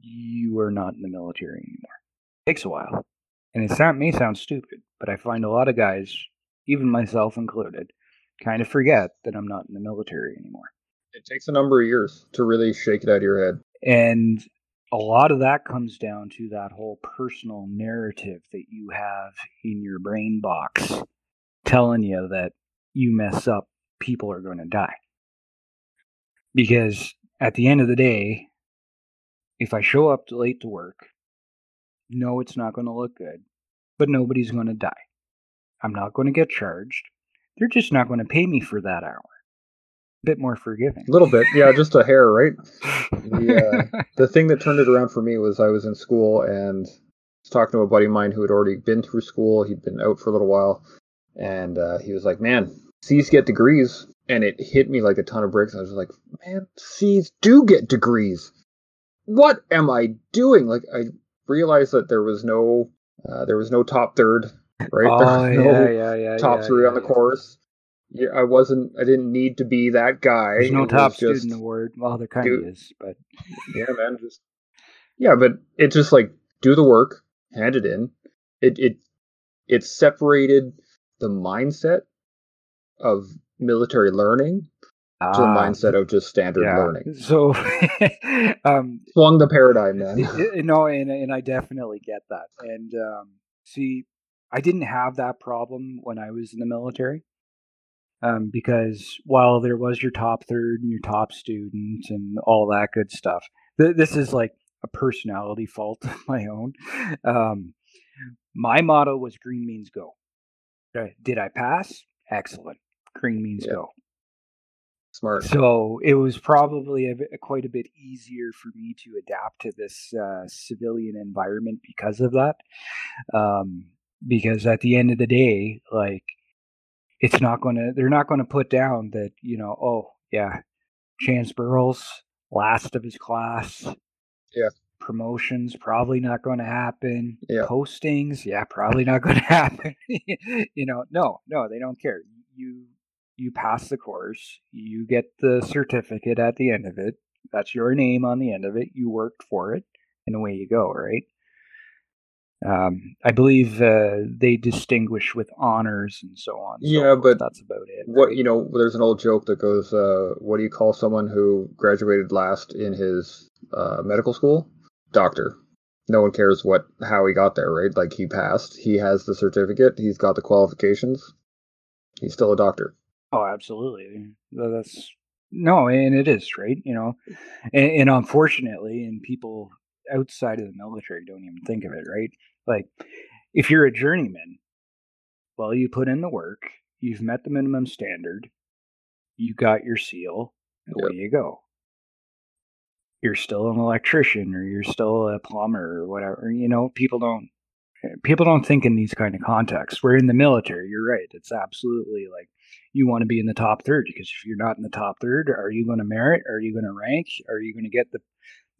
you are not in the military anymore. It takes a while. And it may sound stupid, but I find a lot of guys, even myself included, kind of forget that I'm not in the military anymore. It takes a number of years to really shake it out of your head. And a lot of that comes down to that whole personal narrative that you have in your brain box telling you that you mess up, people are going to die. Because at the end of the day, if I show up late to work, no, it's not going to look good, but nobody's going to die. I'm not going to get charged. They're just not going to pay me for that hour bit more forgiving. A little bit, yeah, just a hair, right? The, uh, (laughs) the thing that turned it around for me was I was in school and was talking to a buddy of mine who had already been through school. He'd been out for a little while, and uh, he was like, "Man, C's get degrees," and it hit me like a ton of bricks. I was like, "Man, C's do get degrees. What am I doing?" Like I realized that there was no, uh, there was no top third, right? Oh, (laughs) there was no yeah, yeah, yeah, top yeah, three yeah, on the yeah. course yeah, I wasn't. I didn't need to be that guy. There's no It top was just- student award. Well, there kind Dude. of is, but (laughs) Yeah, man. Just yeah, but it's just like do the work, hand it in. It it it separated the mindset of military learning to the Ah, mindset of just standard yeah. learning. So, (laughs) um, Swung the paradigm, man. (laughs) y- y- no, and and I definitely get that. And um, see, I didn't have that problem when I was in the military. Um, because while there was your top third and your top student and all that good stuff, th- this is like a personality fault (laughs) of my own. Um, my motto was green means go. Did I pass? Excellent. Green means Yeah. go. Smart. So it was probably a, bit- quite a bit easier for me to adapt to this uh, civilian environment because of that. Um, because at the end of the day, like, it's not going to, they're not going to put down that, you know, oh, yeah, Chance Burles, last of his class. Yeah. Promotions probably not going to happen. Yeah. Postings, yeah, probably not going (laughs) to happen. you know, no, no, they don't care. You you pass the course, you get the certificate at the end of it. That's your name on the end of it. You worked for it, and away you go, right? Um, I believe uh, they distinguish with honors and so on. so Yeah, but that's about it. What right? you know, there's an old joke that goes, uh, "What do you call someone who graduated last in his uh, medical school? Doctor." No one cares what how he got there, right? Like he passed, he has the certificate, he's got the qualifications. He's still a doctor. Oh, absolutely. That's no, and it is right. You know, and, and unfortunately, and people outside of the military don't even think of it, right? Like, if you're a journeyman, well, you put in the work, you've met the minimum standard, you got your seal, away you go. You're still an electrician, or you're still a plumber, or whatever. You know, people don't people don't think in these kind of contexts. We're in the military. You're right. It's absolutely like you want to be in the top third because if you're not in the top third, are you going to merit? Are you going to rank? Are you going to get the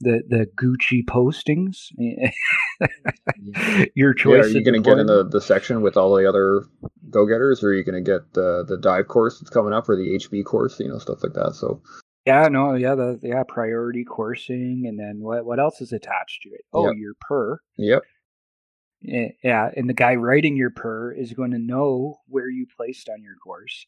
the the Gucci postings? (laughs) Your Yeah, choice. are you going to get in the, the section with all the other go getters, or are you going to get the the dive course that's coming up, or the HB course, you know, stuff like that? So Yeah, no, yeah, the yeah priority coursing, and then what what else is attached to it? Oh, Yep. your per. Yep. Eh, Yeah, and the guy writing your per is going to know where you placed on your course.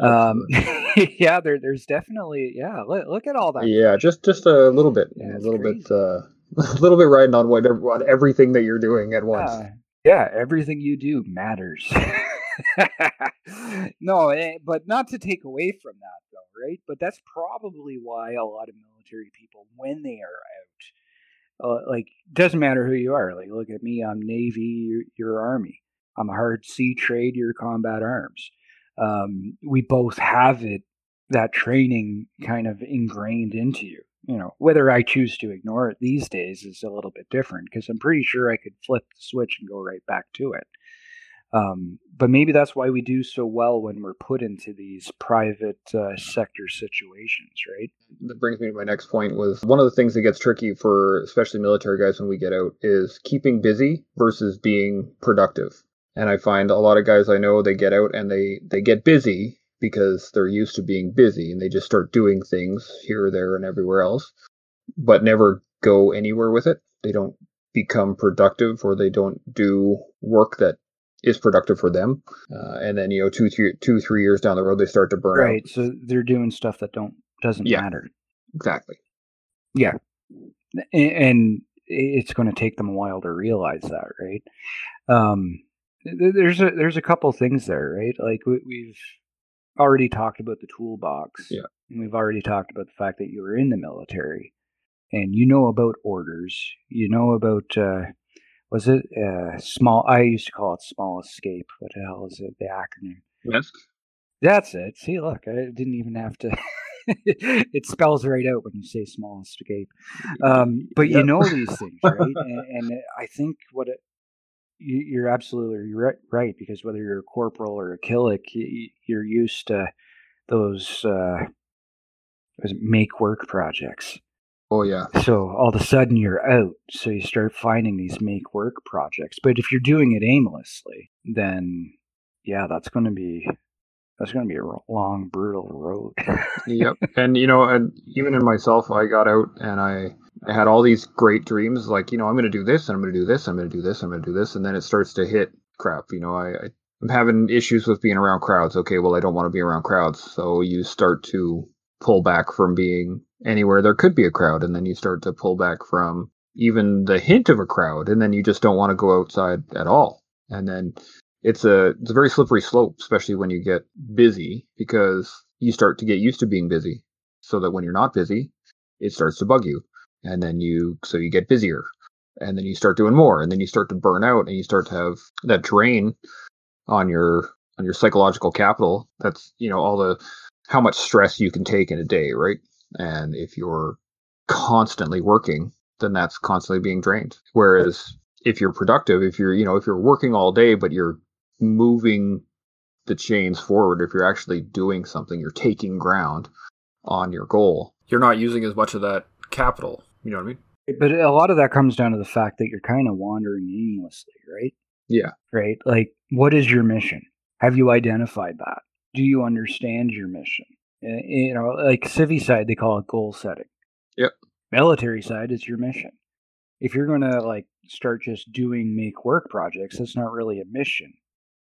Um, (laughs) yeah, there, there's definitely yeah. Look, look at all that. Yeah, just just a little bit, Yeah, a little crazy. bit, uh, (laughs) a little bit riding on what on everything that you're doing at once. Yeah, yeah, everything you do matters. (laughs) no, eh, but not to take away from that, though, right? But that's probably why a lot of military people, when they are out, uh, like, doesn't matter who you are. Like, look at me, I'm Navy, you're, you're Army. I'm a hard sea trade, you're combat arms. Um, we both have it, that training kind of ingrained into you. You know, whether I choose to ignore it these days is a little bit different because I'm pretty sure I could flip the switch and go right back to it. Um, but maybe that's why we do so well when we're put into these private uh, sector situations, right? That brings me to my next point. Was one of the things that gets tricky for especially military guys when we get out is keeping busy versus being productive. And I find a lot of guys I know they get out and they they get busy because they're used to being busy and they just start doing things here, there, and everywhere else, but never go anywhere with it. They don't become productive or they don't do work that is productive for them. Uh, and then you know two, three, two, three years down the road, they start to burn out. Right. So they're doing stuff that don't doesn't Yeah. matter, Exactly. Yeah. and it's going to take them a while to realize that, right? Um, there's a there's a couple things there, right? Like we, we've already talked about the toolbox. Yeah. And we've already talked about the fact that you were in the military, and you know about orders. You know about uh, was it uh, small? I used to call it small escape. What the hell is it? The acronym. Yes. That's it. See, look, I didn't even have to. (laughs) it spells right out when you say small escape. Um, but you know (laughs) these things, right? and, and I think what it, you, you're absolutely right, right, because whether you're a corporal or a killick, you, you're used to those uh, those make work projects. Oh yeah. So all of a sudden you're out. So you start finding these make work projects. But if you're doing it aimlessly, then yeah, that's going to be that's going to be a long, brutal road. yep. (laughs) And you know, and even in myself, I got out and I, I had all these great dreams, like you know, I'm going to do this, and I'm going to do this, I'm going to do this, I'm going to do this, and then it starts to hit crap. You know, I, I I'm having issues with being around crowds. Okay, well, I don't want to be around crowds, so you start to pull back from being anywhere. There could be a crowd, and then you start to pull back from even the hint of a crowd, and then you just don't want to go outside at all, and then it's a it's a very slippery slope, especially when you get busy, because you start to get used to being busy, so that when you're not busy, it starts to bug you, and then you so you get busier, and then you start doing more, and then you start to burn out, and you start to have that drain on your on your psychological capital. That's you know all the how much stress you can take in a day, right? And if you're constantly working, then that's constantly being drained. Whereas if you're productive, if you're you know if you're working all day but you're moving the chains forward, if you're actually doing something, you're taking ground on your goal. You're not using as much of that capital. You know what I mean? but a lot of that comes down to the fact that you're kind of wandering aimlessly, right? Yeah. Right? Like, what is your mission? Have you identified that? Do you understand your mission? Uh, You know, like civvy side, they call it goal setting. Yep. Military side is your mission. If you're going to like start just doing make work projects, that's not really a mission.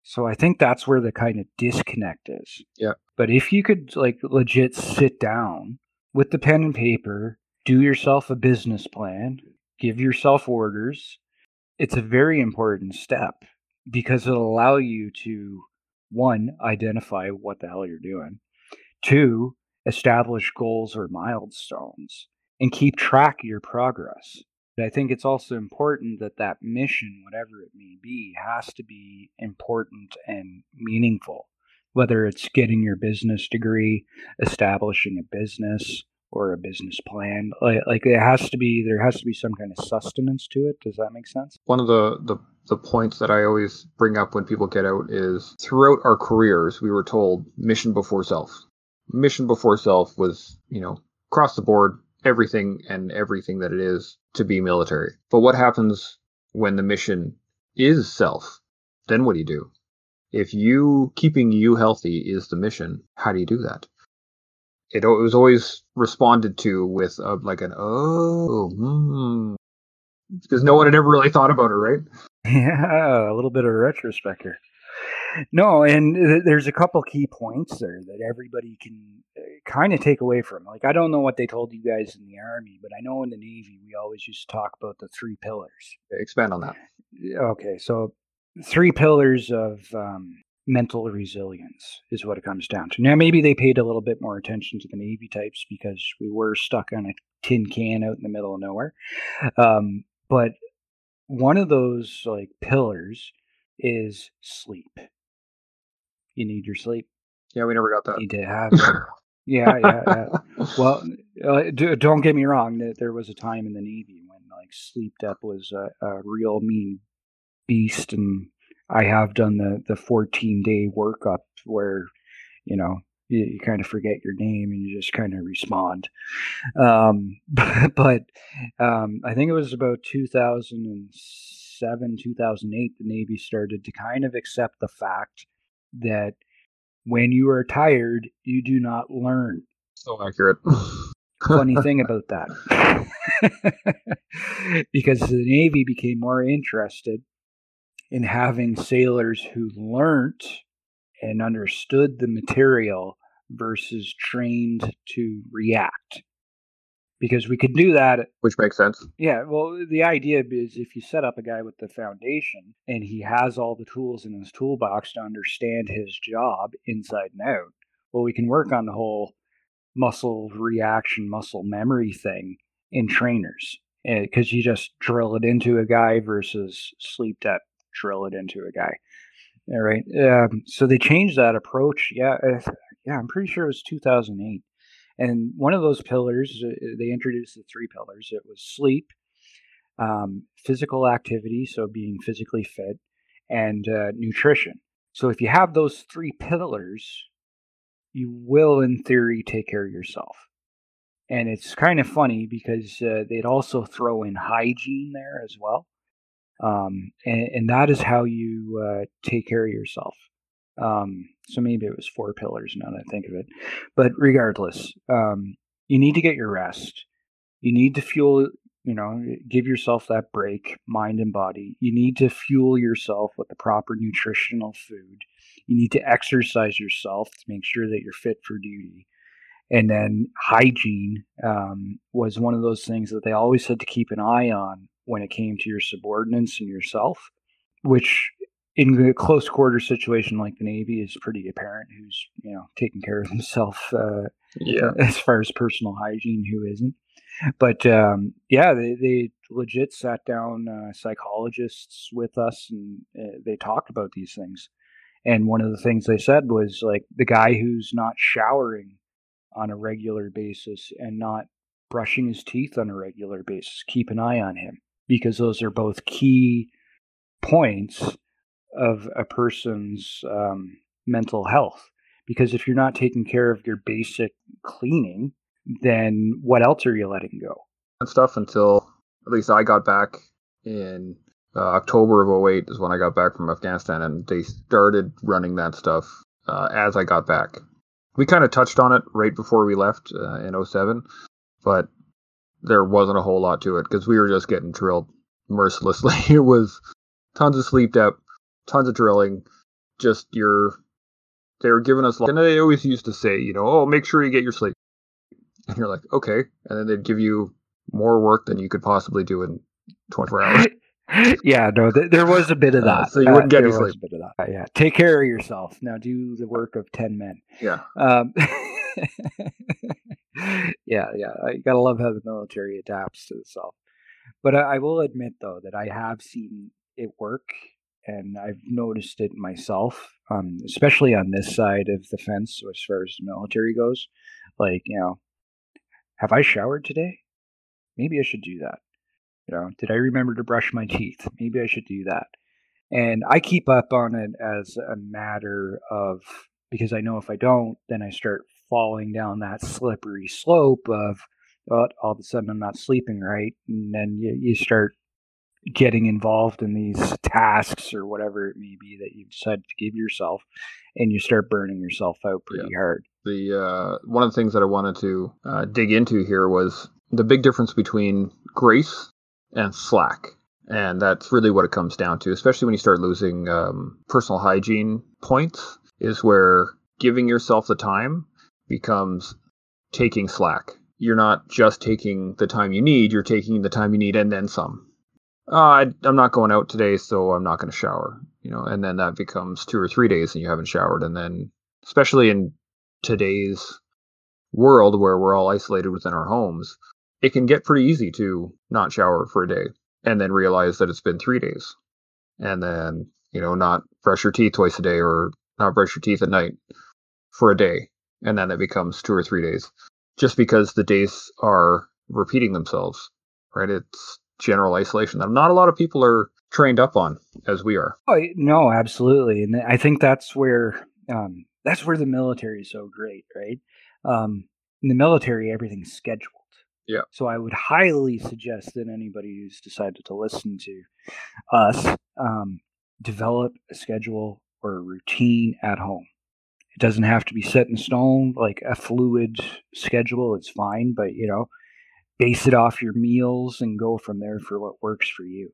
So I think that's where the kind of disconnect is. Yeah. But if you could like legit sit down with the pen and paper, do yourself a business plan, give yourself orders, it's a very important step because it'll allow you to one identify what the hell you're doing. Two establish goals or milestones and keep track of your progress. But i think it's also important that that mission whatever it may be has to be important and meaningful. Whether it's getting your business degree establishing a business or a business plan like, like it has to be there has to be some kind of sustenance to it. Does that make sense? One of the, the the points that I always bring up when people get out is throughout our careers we were told mission before self. Mission before self was, you know, across the board everything and everything that it is to be military. But what happens when the mission is self? Then what do you do? If you keeping you healthy is the mission, how do you do that? it, it was always responded to with a, like an oh, hmm. because no one had ever really thought about it, right? Yeah, a little bit of a retrospector. No, and there's a couple key points there that everybody can uh, kind of take away from. Like, I don't know what they told you guys in the Army, but I know in the Navy we always used to talk about the three pillars. Expand on that. Okay, so three pillars of um, mental resilience is what it comes down to. Now, maybe they paid a little bit more attention to the Navy types because we were stuck on a tin can out in the middle of nowhere. Um, but one of those like pillars is sleep. You need your sleep. Yeah, we never got that. You need to have. yeah, yeah, yeah. Well, (laughs) uh, do, don't get me wrong. That there was a time in the Navy when like sleep debt was a, a real mean beast, and I have done the the 14 day workup where, you know, you, you kind of forget your name and you just kind of respond. Um, (laughs) but um, I think it was about 2007, 2008, the Navy started to kind of accept the fact that when you are tired, you do not learn. So accurate. (laughs) Funny thing about that. (laughs) because the Navy became more interested in having sailors who learned and understood the material versus trained to react. Because we could do that. Which makes sense. Yeah. Well, the idea is if you set up a guy with the foundation and he has all the tools in his toolbox to understand his job inside and out, well, we can work on the whole muscle reaction, muscle memory thing in trainers. Eh, because you just drill it into a guy versus sleep debt drill it into a guy. All right. Um, so they changed that approach. Yeah. Uh, yeah. I'm pretty sure it was 2008. And one of those pillars, uh, they introduced the three pillars. It was sleep, um, physical activity, so being physically fit, and uh, nutrition. So if you have those three pillars, you will, in theory, take care of yourself. And it's kind of funny because uh, they'd also throw in hygiene there as well um, and, and, that is how you uh, take care of yourself. Um, so maybe it was four pillars now that I think of it, but regardless, um, you need to get your rest. You need to fuel, you know, give yourself that break, mind and body. You need to fuel yourself with the proper nutritional food. You need to exercise yourself to make sure that you're fit for duty. And then hygiene um, was one of those things that they always said to keep an eye on when it came to your subordinates and yourself, which in a close quarter situation like the Navy is pretty apparent who's, you know, taking care of himself uh, yeah. (laughs) as far as personal hygiene, who isn't. But um, yeah, they, they legit sat down uh, psychologists with us and uh, they talked about these things. And one of the things they said was like the guy who's not showering on a regular basis and not brushing his teeth on a regular basis, keep an eye on him because those are both key points of a person's um, mental health. Because if you're not taking care of your basic cleaning, then what else are you letting go? And stuff until at least I got back in uh, October of 08 is when I got back from Afghanistan, and they started running that stuff uh, as I got back. We kind of touched on it right before we left uh, in 07, but there wasn't a whole lot to it because we were just getting drilled mercilessly. (laughs) it was tons of sleep debt, tons of drilling, just your. They were giving us, and they always used to say, you know, oh, make sure you get your sleep. And you're like, okay. And then they'd give you more work than you could possibly do in 24 hours. (laughs) yeah, no, th- there was a bit of uh, that. Uh, so you wouldn't uh, get any sleep. a bit of that. Uh, yeah, take care of yourself. Now do the work of 10 men. Yeah. Um, (laughs) yeah, yeah. You gotta love how the military adapts to itself. But I, I will admit though that I have seen it work, and I've noticed it myself, um, especially on this side of the fence as far as the military goes. Like, you know, have I showered today? Maybe I should do that. You know, did I remember to brush my teeth? Maybe I should do that. And I keep up on it as a matter of because I know if I don't, then I start falling down that slippery slope of oh, all of a sudden I'm not sleeping right, and then you, you start getting involved in these tasks or whatever it may be that you've decide to give yourself, and you start burning yourself out pretty yeah. hard. The uh, one of the things that I wanted to uh, dig into here was the big difference between grace and slack, and that's really what it comes down to. Especially when you start losing um, personal hygiene points, is where giving yourself the time becomes taking slack. You're not just taking the time you need; you're taking the time you need and then some. Uh, I, I'm not going out today, so I'm not going to shower. You know, and then that becomes two or three days and you haven't showered, and then especially in today's world where we're all isolated within our homes, it can get pretty easy to not shower for a day and then realize that it's been three days. And then, you know, not brush your teeth twice a day or not brush your teeth at night for a day. And then it becomes two or three days just because the days are repeating themselves, right? It's general isolation that not a lot of people are trained up on as we are. Oh, no, absolutely. And I think that's where um, that's where the military is so great, right? Um, in the military, everything's scheduled. Yeah. So I would highly suggest that anybody who's decided to listen to us um, develop a schedule or a routine at home. It doesn't have to be set in stone, like a fluid schedule. It's fine, but you know, base it off your meals and go from there for what works for you.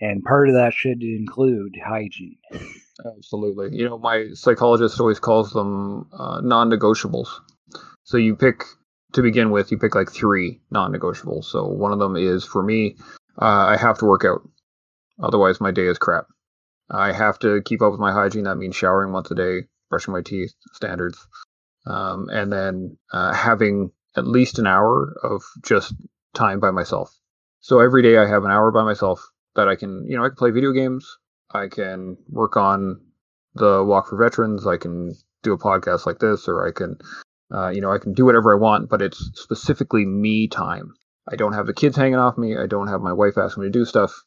And part of that should include hygiene. Absolutely. You know, my psychologist always calls them uh, non negotiables. So you pick, to begin with, you pick like three non negotiables. So one of them is for me, uh, I have to work out. Otherwise, my day is crap. I have to keep up with my hygiene. That means showering once a day, brushing my teeth, standards. Um, and then uh, having at least an hour of just time by myself. So every day I have an hour by myself that I can, you know, I can play video games, I can work on the Walk for Veterans. I can do a podcast like this, or I can, uh, you know, I can do whatever I want. But it's specifically me time. I don't have the kids hanging off me. I don't have my wife asking me to do stuff.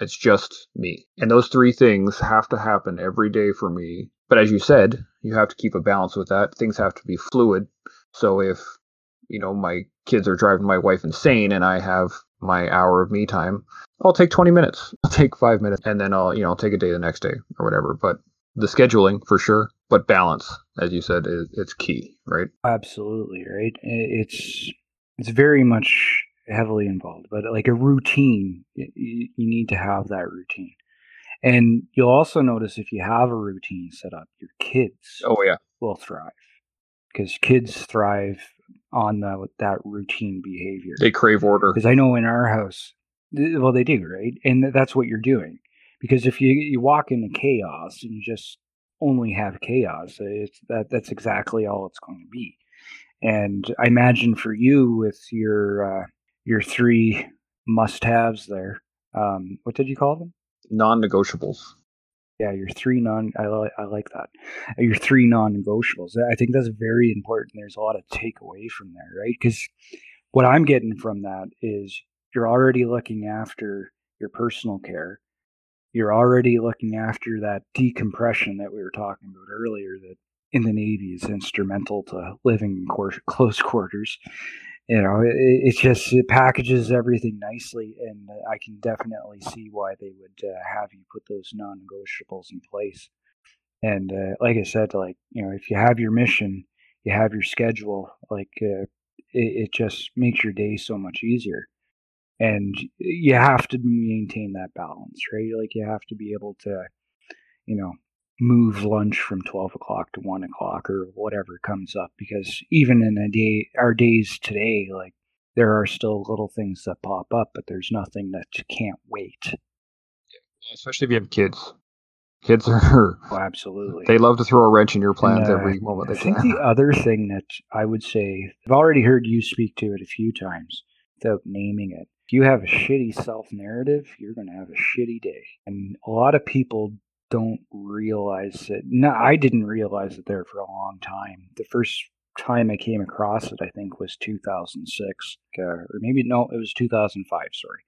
It's just me. And those three things have to happen every day for me. But as you said, you have to keep a balance with that. Things have to be fluid. So if, you know, my kids are driving my wife insane and I have my hour of me time, I'll take 20 minutes. (laughs) I'll take five minutes and then I'll, you know, I'll take a day the next day or whatever. But the scheduling for sure, but balance, as you said, is it's key, right? Absolutely, right. It's it's very much heavily involved, but like a routine, you need to have that routine. And you'll also notice if you have a routine set up, your kids oh yeah will thrive because kids thrive on the, that routine behavior. They crave order. Because I know in our house, well, they do, right? And that's what you're doing. Because if you you walk into chaos and you just only have chaos, it's that that's exactly all it's going to be. And I imagine for you with your uh, your three must-haves there, um, what did you call them? Non-negotiables. Yeah, your three non. I like I like that. Your three non-negotiables. I think that's very important. There's a lot of takeaway from there, right? Because what I'm getting from that is you're already looking after your personal care. You're already looking after that decompression that we were talking about earlier that in the Navy is instrumental to living in close quarters. You know, it, it, just it packages everything nicely, and I can definitely see why they would uh, have you put those non-negotiables in place. And uh, like I said, like you know, if you have your mission, you have your schedule, like uh, it, it just makes your day so much easier and you have to maintain that balance right like you have to be able to you know move lunch from 12 o'clock to 1 o'clock or whatever comes up because even in a day our days today like there are still little things that pop up but there's nothing that you can't wait especially if you have kids kids (laughs) are oh, absolutely they love to throw a wrench in your plans and, uh, every moment i think can. the (laughs) other thing that i would say i've already heard you speak to it a few times without naming it if you have a shitty self narrative, you're going to have a shitty day. And a lot of people don't realize it. No, I didn't realize it there for a long time. The first time I came across it, I think, was 2006, uh, or maybe no, it was 2005. Sorry,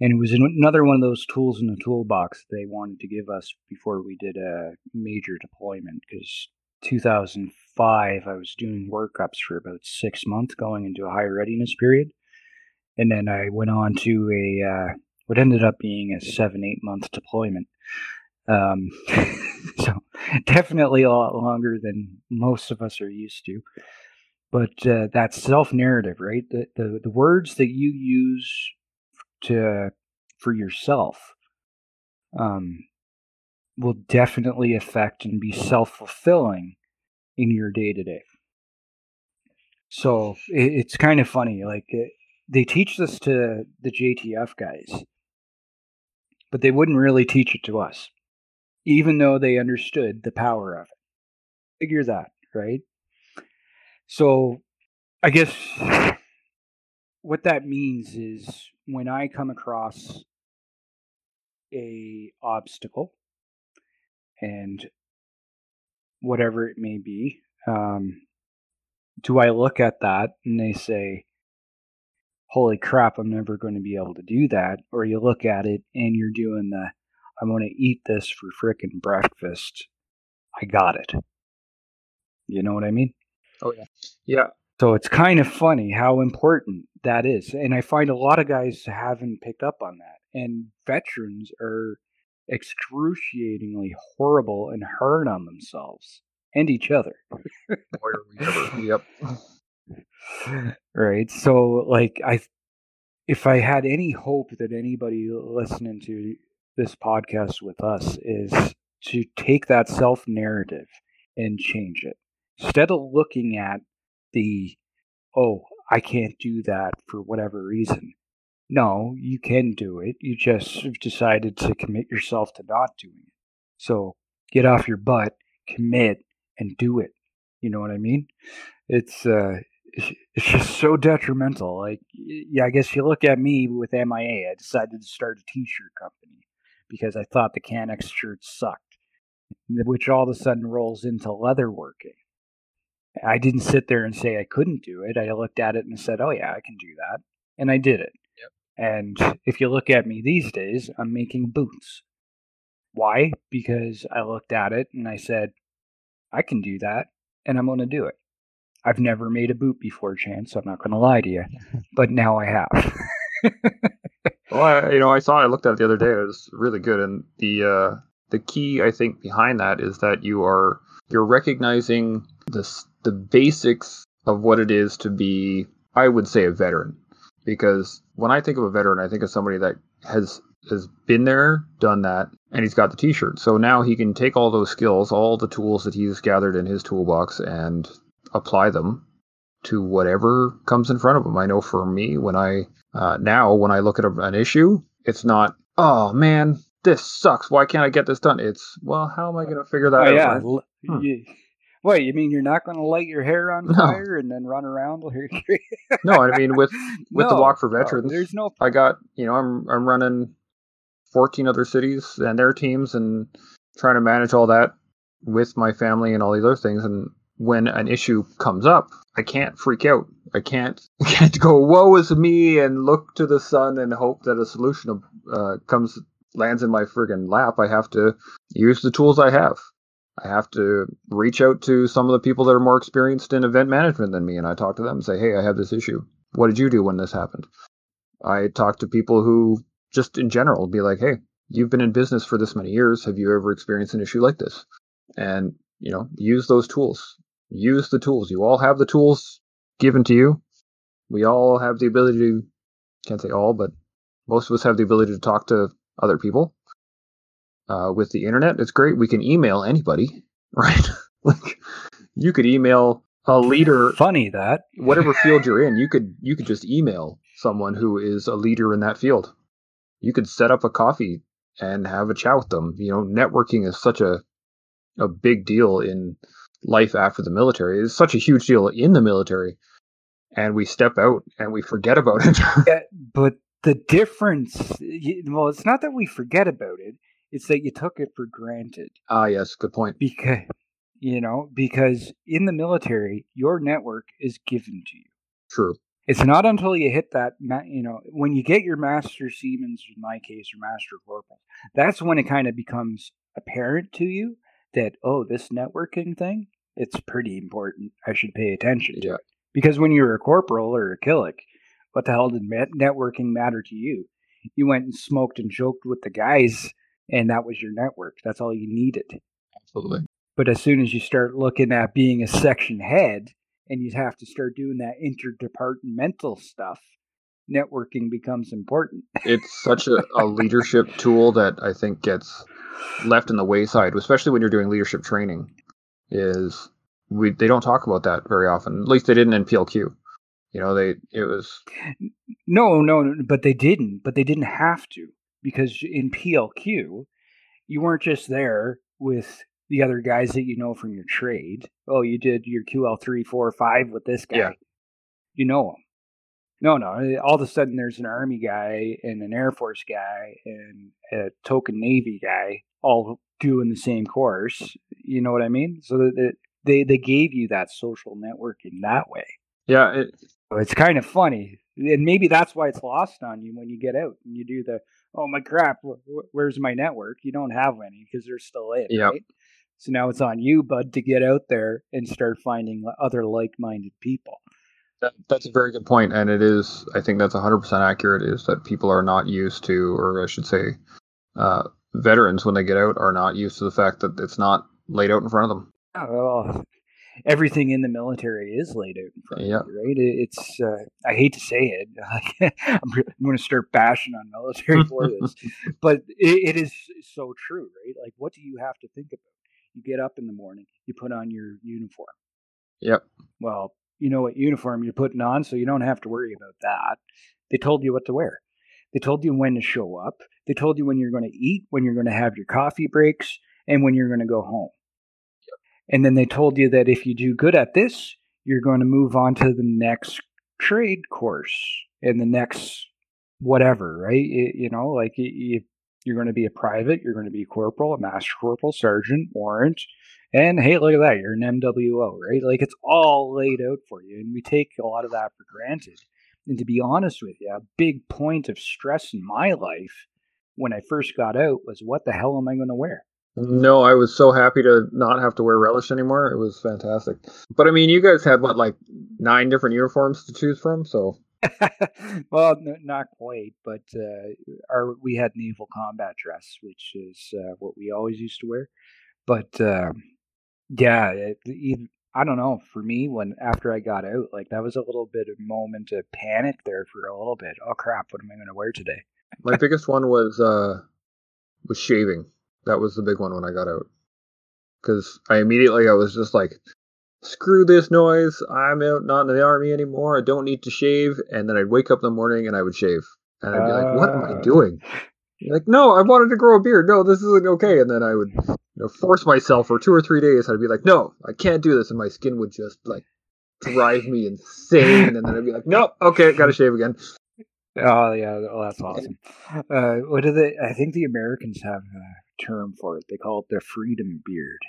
and it was another one of those tools in the toolbox they wanted to give us before we did a major deployment. Because 2005, I was doing workups for about six months, going into a high readiness period and then I went on to a uh, what ended up being a seven eight month deployment. Um, (laughs) so definitely a lot longer than most of us are used to. But uh, that self narrative, right? The, the the words that you use to for yourself um, will definitely affect and be self fulfilling in your day to day. So it, it's kind of funny. Like it, uh, they teach this to the JTF guys, but they wouldn't really teach it to us, even though they understood the power of it. Figure that, right? So I guess what that means is when I come across a obstacle and whatever it may be, um, do I look at that and they say, holy crap, I'm never going to be able to do that? Or you look at it and you're doing the, I'm going to eat this for frickin' breakfast. I got it. You know what I mean? Oh, yeah. Yeah. So it's kind of funny how important that is. And I find a lot of guys haven't picked up on that. And veterans are excruciatingly horrible and hard on themselves and each other. (laughs) yep. Right. So like I if I had any hope that anybody listening to this podcast with us is to take that self narrative and change it. Instead of looking at the oh, I can't do that for whatever reason. No, you can do it. You just have decided to commit yourself to not doing it. So get off your butt, commit, and do it. You know what I mean? It's uh, it's just so detrimental. Like, yeah, I guess you look at me with MIA. I decided to start a T-shirt company because I thought the Canucks shirts sucked, which all of a sudden rolls into leather working. I didn't sit there and say I couldn't do it. I looked at it and said, "Oh yeah, I can do that," and I did it. Yep. And if you look at me these days, I'm making boots. Why? Because I looked at it and I said, I can do that, and I'm going to do it. I've never made a boot before, Chance. So I'm not going to lie to you, (laughs) but now I have. (laughs) well, I, you know, I saw. I looked at it the other day. It was really good, and the uh, the key I think behind that is that you are you're recognizing the the basics of what it is to be. I would say a veteran, because when I think of a veteran, I think of somebody that has has been there, done that, and he's got the t-shirt. So now he can take all those skills, all the tools that he's gathered in his toolbox and apply them to whatever comes in front of them. I know for me, when I uh, now when I look at an issue, it's not, oh man, this sucks. Why can't I get this done? It's well, how am I going to figure that oh, out? Yeah. Hmm. You, Wait, you mean you're not going to light your hair on fire and then run around (laughs) No, I mean with (laughs) with no, the walk for veterans. No, there's no. I got you know I'm I'm running 14 other cities and their teams and trying to manage all that with my family and all these other things. And when an issue comes up, I can't freak out. I can't (laughs) can't go woe is me and look to the sun and hope that a solution uh, comes lands in my friggin' lap. I have to use the tools I have. I have to reach out to some of the people that are more experienced in event management than me, and I talk to them and say, "Hey, I have this issue. What did you do when this happened?" I talk to people who just in general be like, hey, you've been in business for this many years. Have you ever experienced an issue like this? And, you know, use those tools. Use the tools. You all have the tools given to you. We all have the ability to, can't say all, but most of us have the ability to talk to other people. Uh, with the internet, it's great. We can email anybody, (laughs) right? like you could email a leader. Funny that whatever field (laughs) you're in, you could you could just email someone who is a leader in that field you could set up a coffee and have a chat with them. You know, networking is such a a big deal in life after the military. It's such a huge deal in the military, and we step out and we forget about it. (laughs) yeah, but the difference, well, it's not that we forget about it; it's that you took it for granted. Ah, yes, good point. Because you know, because in the military, your network is given to you. True. It's not until you hit that, you know, when you get your master Seaman's, in my case, or master corporal, that's when it kind of becomes apparent to you that, oh, this networking thing, it's pretty important. I should pay attention to it. Because when you're a corporal or a killick, what the hell did networking matter to you? You went and smoked and joked with the guys, and that was your network. That's all you needed. Absolutely. But as soon as you start looking at being a section head and you have to start doing that interdepartmental stuff, networking becomes important. (laughs) It's such a, a leadership tool that I think gets left in the wayside, especially when you're doing leadership training. Is we they don't talk about that very often. At least they didn't in PLQ. You know, they it was no, no, but they didn't. But they didn't have to because in PLQ, you weren't just there with the other guys that you know from your trade. Oh, you did your QL three, four, five with this guy. Yeah. You know him. No, no. Eh, all of a sudden, there's an Army guy and an Air Force guy and a token Navy guy all doing the same course. You know what I mean? So that they they gave you that social networking that way. Yeah, it, it's kind of funny, and maybe that's why it's lost on you when you get out and you do the oh my crap, where's my network? You don't have any because they're still in, yep. right? So now it's on you, bud, to get out there and start finding other like-minded people. That, that's a very good point, and it is. I think that's 100% accurate. Is that people are not used to, or I should say, uh, veterans when they get out are not used to the fact that it's not laid out in front of them. Oh, everything in the military is laid out in front of you, right? It's uh, I hate to say it, (laughs) I'm, I'm going to start bashing on military (laughs) for this, but it, it is so true, right? Like, what do you have to think about? You get up in the morning, you put on your uniform. Yep. Well, you know what uniform you're putting on, so you don't have to worry about that. They told you what to wear. They told you when to show up. They told you when you're going to eat, when you're going to have your coffee breaks, and when you're going to go home. And then they told you that if you do good at this, you're going to move on to the next trade course and the next whatever, right? It, you know, like you, you're going to be a private, you're going to be a corporal, a master corporal, sergeant, warrant, and hey, look at that, you're an MWO, right? Like it's all laid out for you, and we take a lot of that for granted. And to be honest with you, a big point of stress in my life when I first got out was what the hell am I going to wear? No, I was so happy to not have to wear relish anymore. It was fantastic. But I mean, you guys had what, like nine different uniforms to choose from, so. (laughs) well, not quite, but uh, our we had naval combat dress, which is uh, what we always used to wear. But uh, yeah, it, it, I don't know. For me, when after I got out, like that was a little bit of moment of panic there for a little bit. Oh crap! What am I going to wear today? My biggest one was uh was shaving. That was the big one when I got out. Because I immediately I was just like, screw this noise. I'm out, not in the army anymore. I don't need to shave. And then I'd wake up in the morning and I would shave. And I'd be like, what am I uh. doing? Like, no, I wanted to grow a beard. No, this isn't okay. And then I would you know, force myself for two or three days. I'd be like, no, I can't do this. And my skin would just like drive me insane. And then I'd be like, nope, okay, gotta shave again. Oh yeah, oh that's awesome. Uh, what do they? I think the Americans have a term for it. They call it the freedom beard.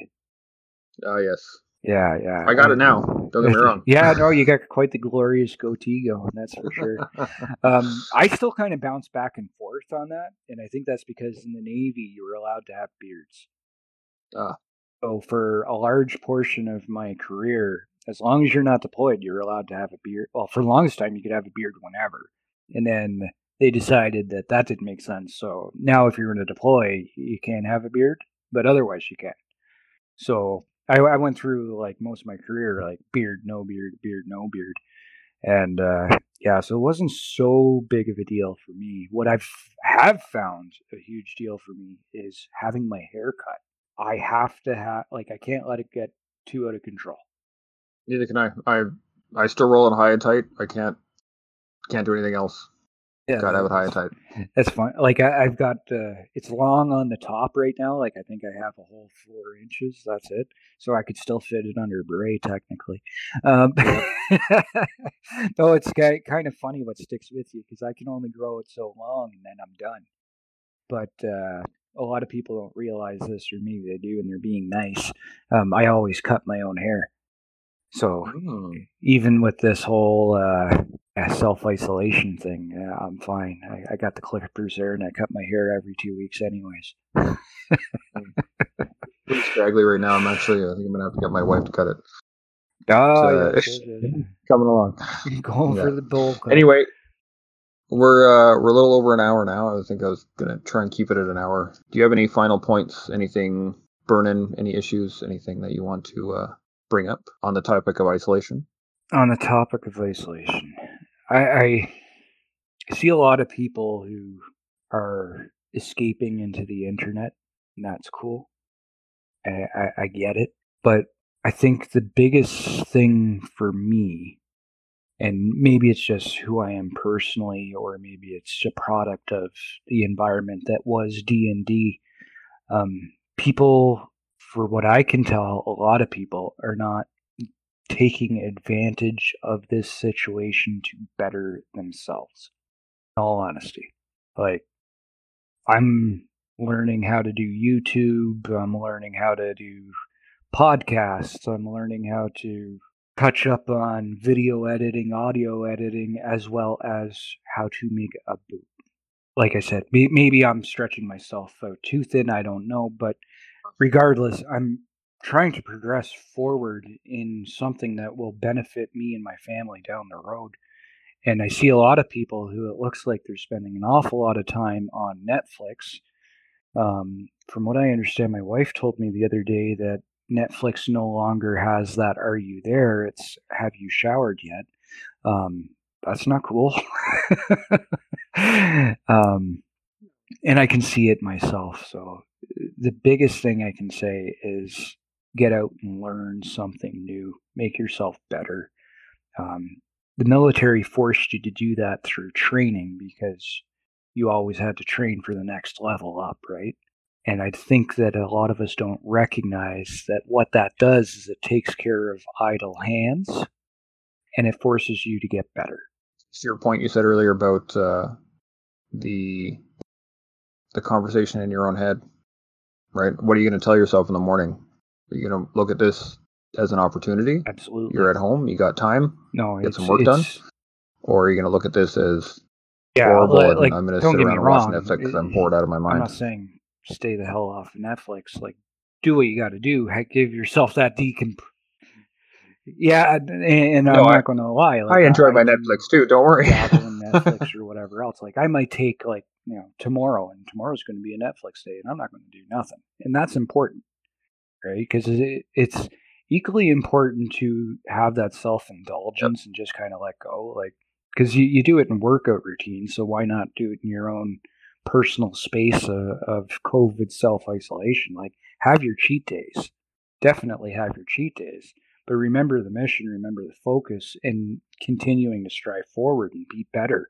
Oh yes. Yeah, yeah. I got it now. Don't get me wrong. (laughs) yeah, no, you got quite the glorious goatee going. That's for sure. (laughs) um, I still kind of bounce back and forth on that, and I think that's because in the Navy you were allowed to have beards. Ah. So for a large portion of my career, as long as you're not deployed, you're allowed to have a beard. Well, for the longest time, you could have a beard whenever and then they decided that that didn't make sense. So now, if you're going to deploy, you can't have a beard, but otherwise you can. So I, I went through like most of my career, like beard, no beard, beard, no beard, and uh, yeah, so it wasn't so big of a deal for me. What I've have found a huge deal for me is having my hair cut. I have to have like I can't let it get too out of control. Neither can I. I I still roll it high and tight. I can't can't do anything else. Yeah, gotta have it high and tight. (laughs) That's fine. Like I, have got uh, it's long on the top right now. Like I think I have a whole four inches. That's it. So I could still fit it under a beret technically. Um, (laughs) though it's kind of funny what sticks with you because I can only grow it so long and then I'm done. But uh, a lot of people don't realize this, or maybe they do, and they're being nice. Um, I always cut my own hair. So oh. even with this whole uh, self isolation thing, I'm fine. I, I, got the clippers there, and I cut my hair every two weeks, anyways. Pretty scraggly right now. I'm actually. I think I'm gonna have to get my wife to cut it. Oh, yeah, coming along. (laughs) Going yeah. for the bull. Cut. Anyway, we're uh, we're a little over an hour now. I think I was gonna try and keep it at an hour. Do you have any final points? Anything burn in any issues, anything that you want to uh, bring up on the topic of isolation? On the topic of isolation, I, I see a lot of people who are escaping into the internet, and that's cool. I, I, I get it. But I think the biggest thing for me, and maybe it's just who I am personally, or maybe it's a product of the environment that was D and D. Um, people, for what I can tell, a lot of people are not taking advantage of this situation to better themselves. In all honesty, like I'm learning how to do YouTube. I'm learning how to do podcasts. I'm learning how to touch up on video editing, audio editing, as well as how to make a boot. Like I said, maybe I'm stretching myself too thin. I don't know. But regardless, I'm trying to progress forward in something that will benefit me and my family down the road. And I see a lot of people who it looks like they're spending an awful lot of time on Netflix. Um, from what I understand, my wife told me the other day that Netflix no longer has that "Are you there?" It's "Have you showered yet?" Um, that's not cool. (laughs) um, and I can see it myself. So the biggest thing I can say is get out and learn something new, make yourself better. Um, the military forced you to do that through training because you always had to train for the next level up, right? And I think that a lot of us don't recognize that what that does is it takes care of idle hands and it forces you to get better. To your point you said earlier about uh, the the conversation in your own head, right? What are you going to tell yourself in the morning? Are you going to look at this as an opportunity? Absolutely. You're at home, you got time. No, get some work done. Or are you going to look at this as yeah, horrible like, I'm going to sit around and watch Netflix because I'm bored out of my mind? I'm not saying stay the hell off of Netflix. Like, do what you got to do. Give yourself that decomp. Yeah, and, and no, I'm not going to lie. Like, I enjoy I, my Netflix too. Don't worry. (laughs) Netflix or whatever else. Like, I might take like you know tomorrow, and tomorrow's going to be a Netflix day, and I'm not going to do nothing, and that's important, right? Because it, it's equally important to have that self indulgence yep. and just kind of let go, like because you, you do it in workout routines, so why not do it in your own personal space of, of COVID self isolation. Like, have your cheat days. Definitely have your cheat days. But remember the mission, remember the focus, and continuing to strive forward and be better.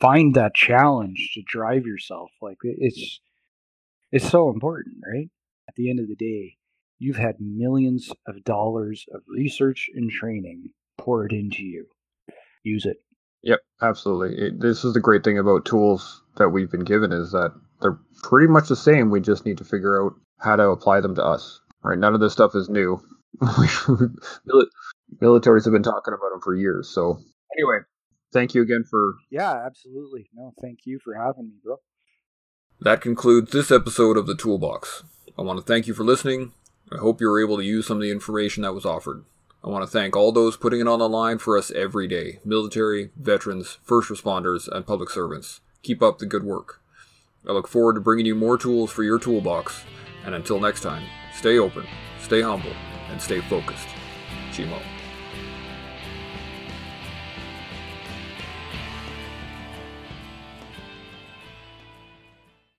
Find that challenge to drive yourself. Like it's it's so important, right? At the end of the day, you've had millions of dollars of research and training poured into you. Use it. Yep, absolutely. It, this is the great thing about tools that we've been given is that they're pretty much the same. We just need to figure out how to apply them to us. Right? None of this stuff is new. (laughs) Militaries have been talking about them for years. So anyway, thank you again for yeah, absolutely. No, thank you for having me, bro. That concludes this episode of the Toolbox. I want to thank you for listening. I hope you were able to use some of the information that was offered. I want to thank all those putting it on the line for us every day military, veterans, first responders, and public servants. Keep up the good work. I look forward to bringing you more tools for your toolbox, and until next time, stay open, stay humble, and stay focused. Chimo.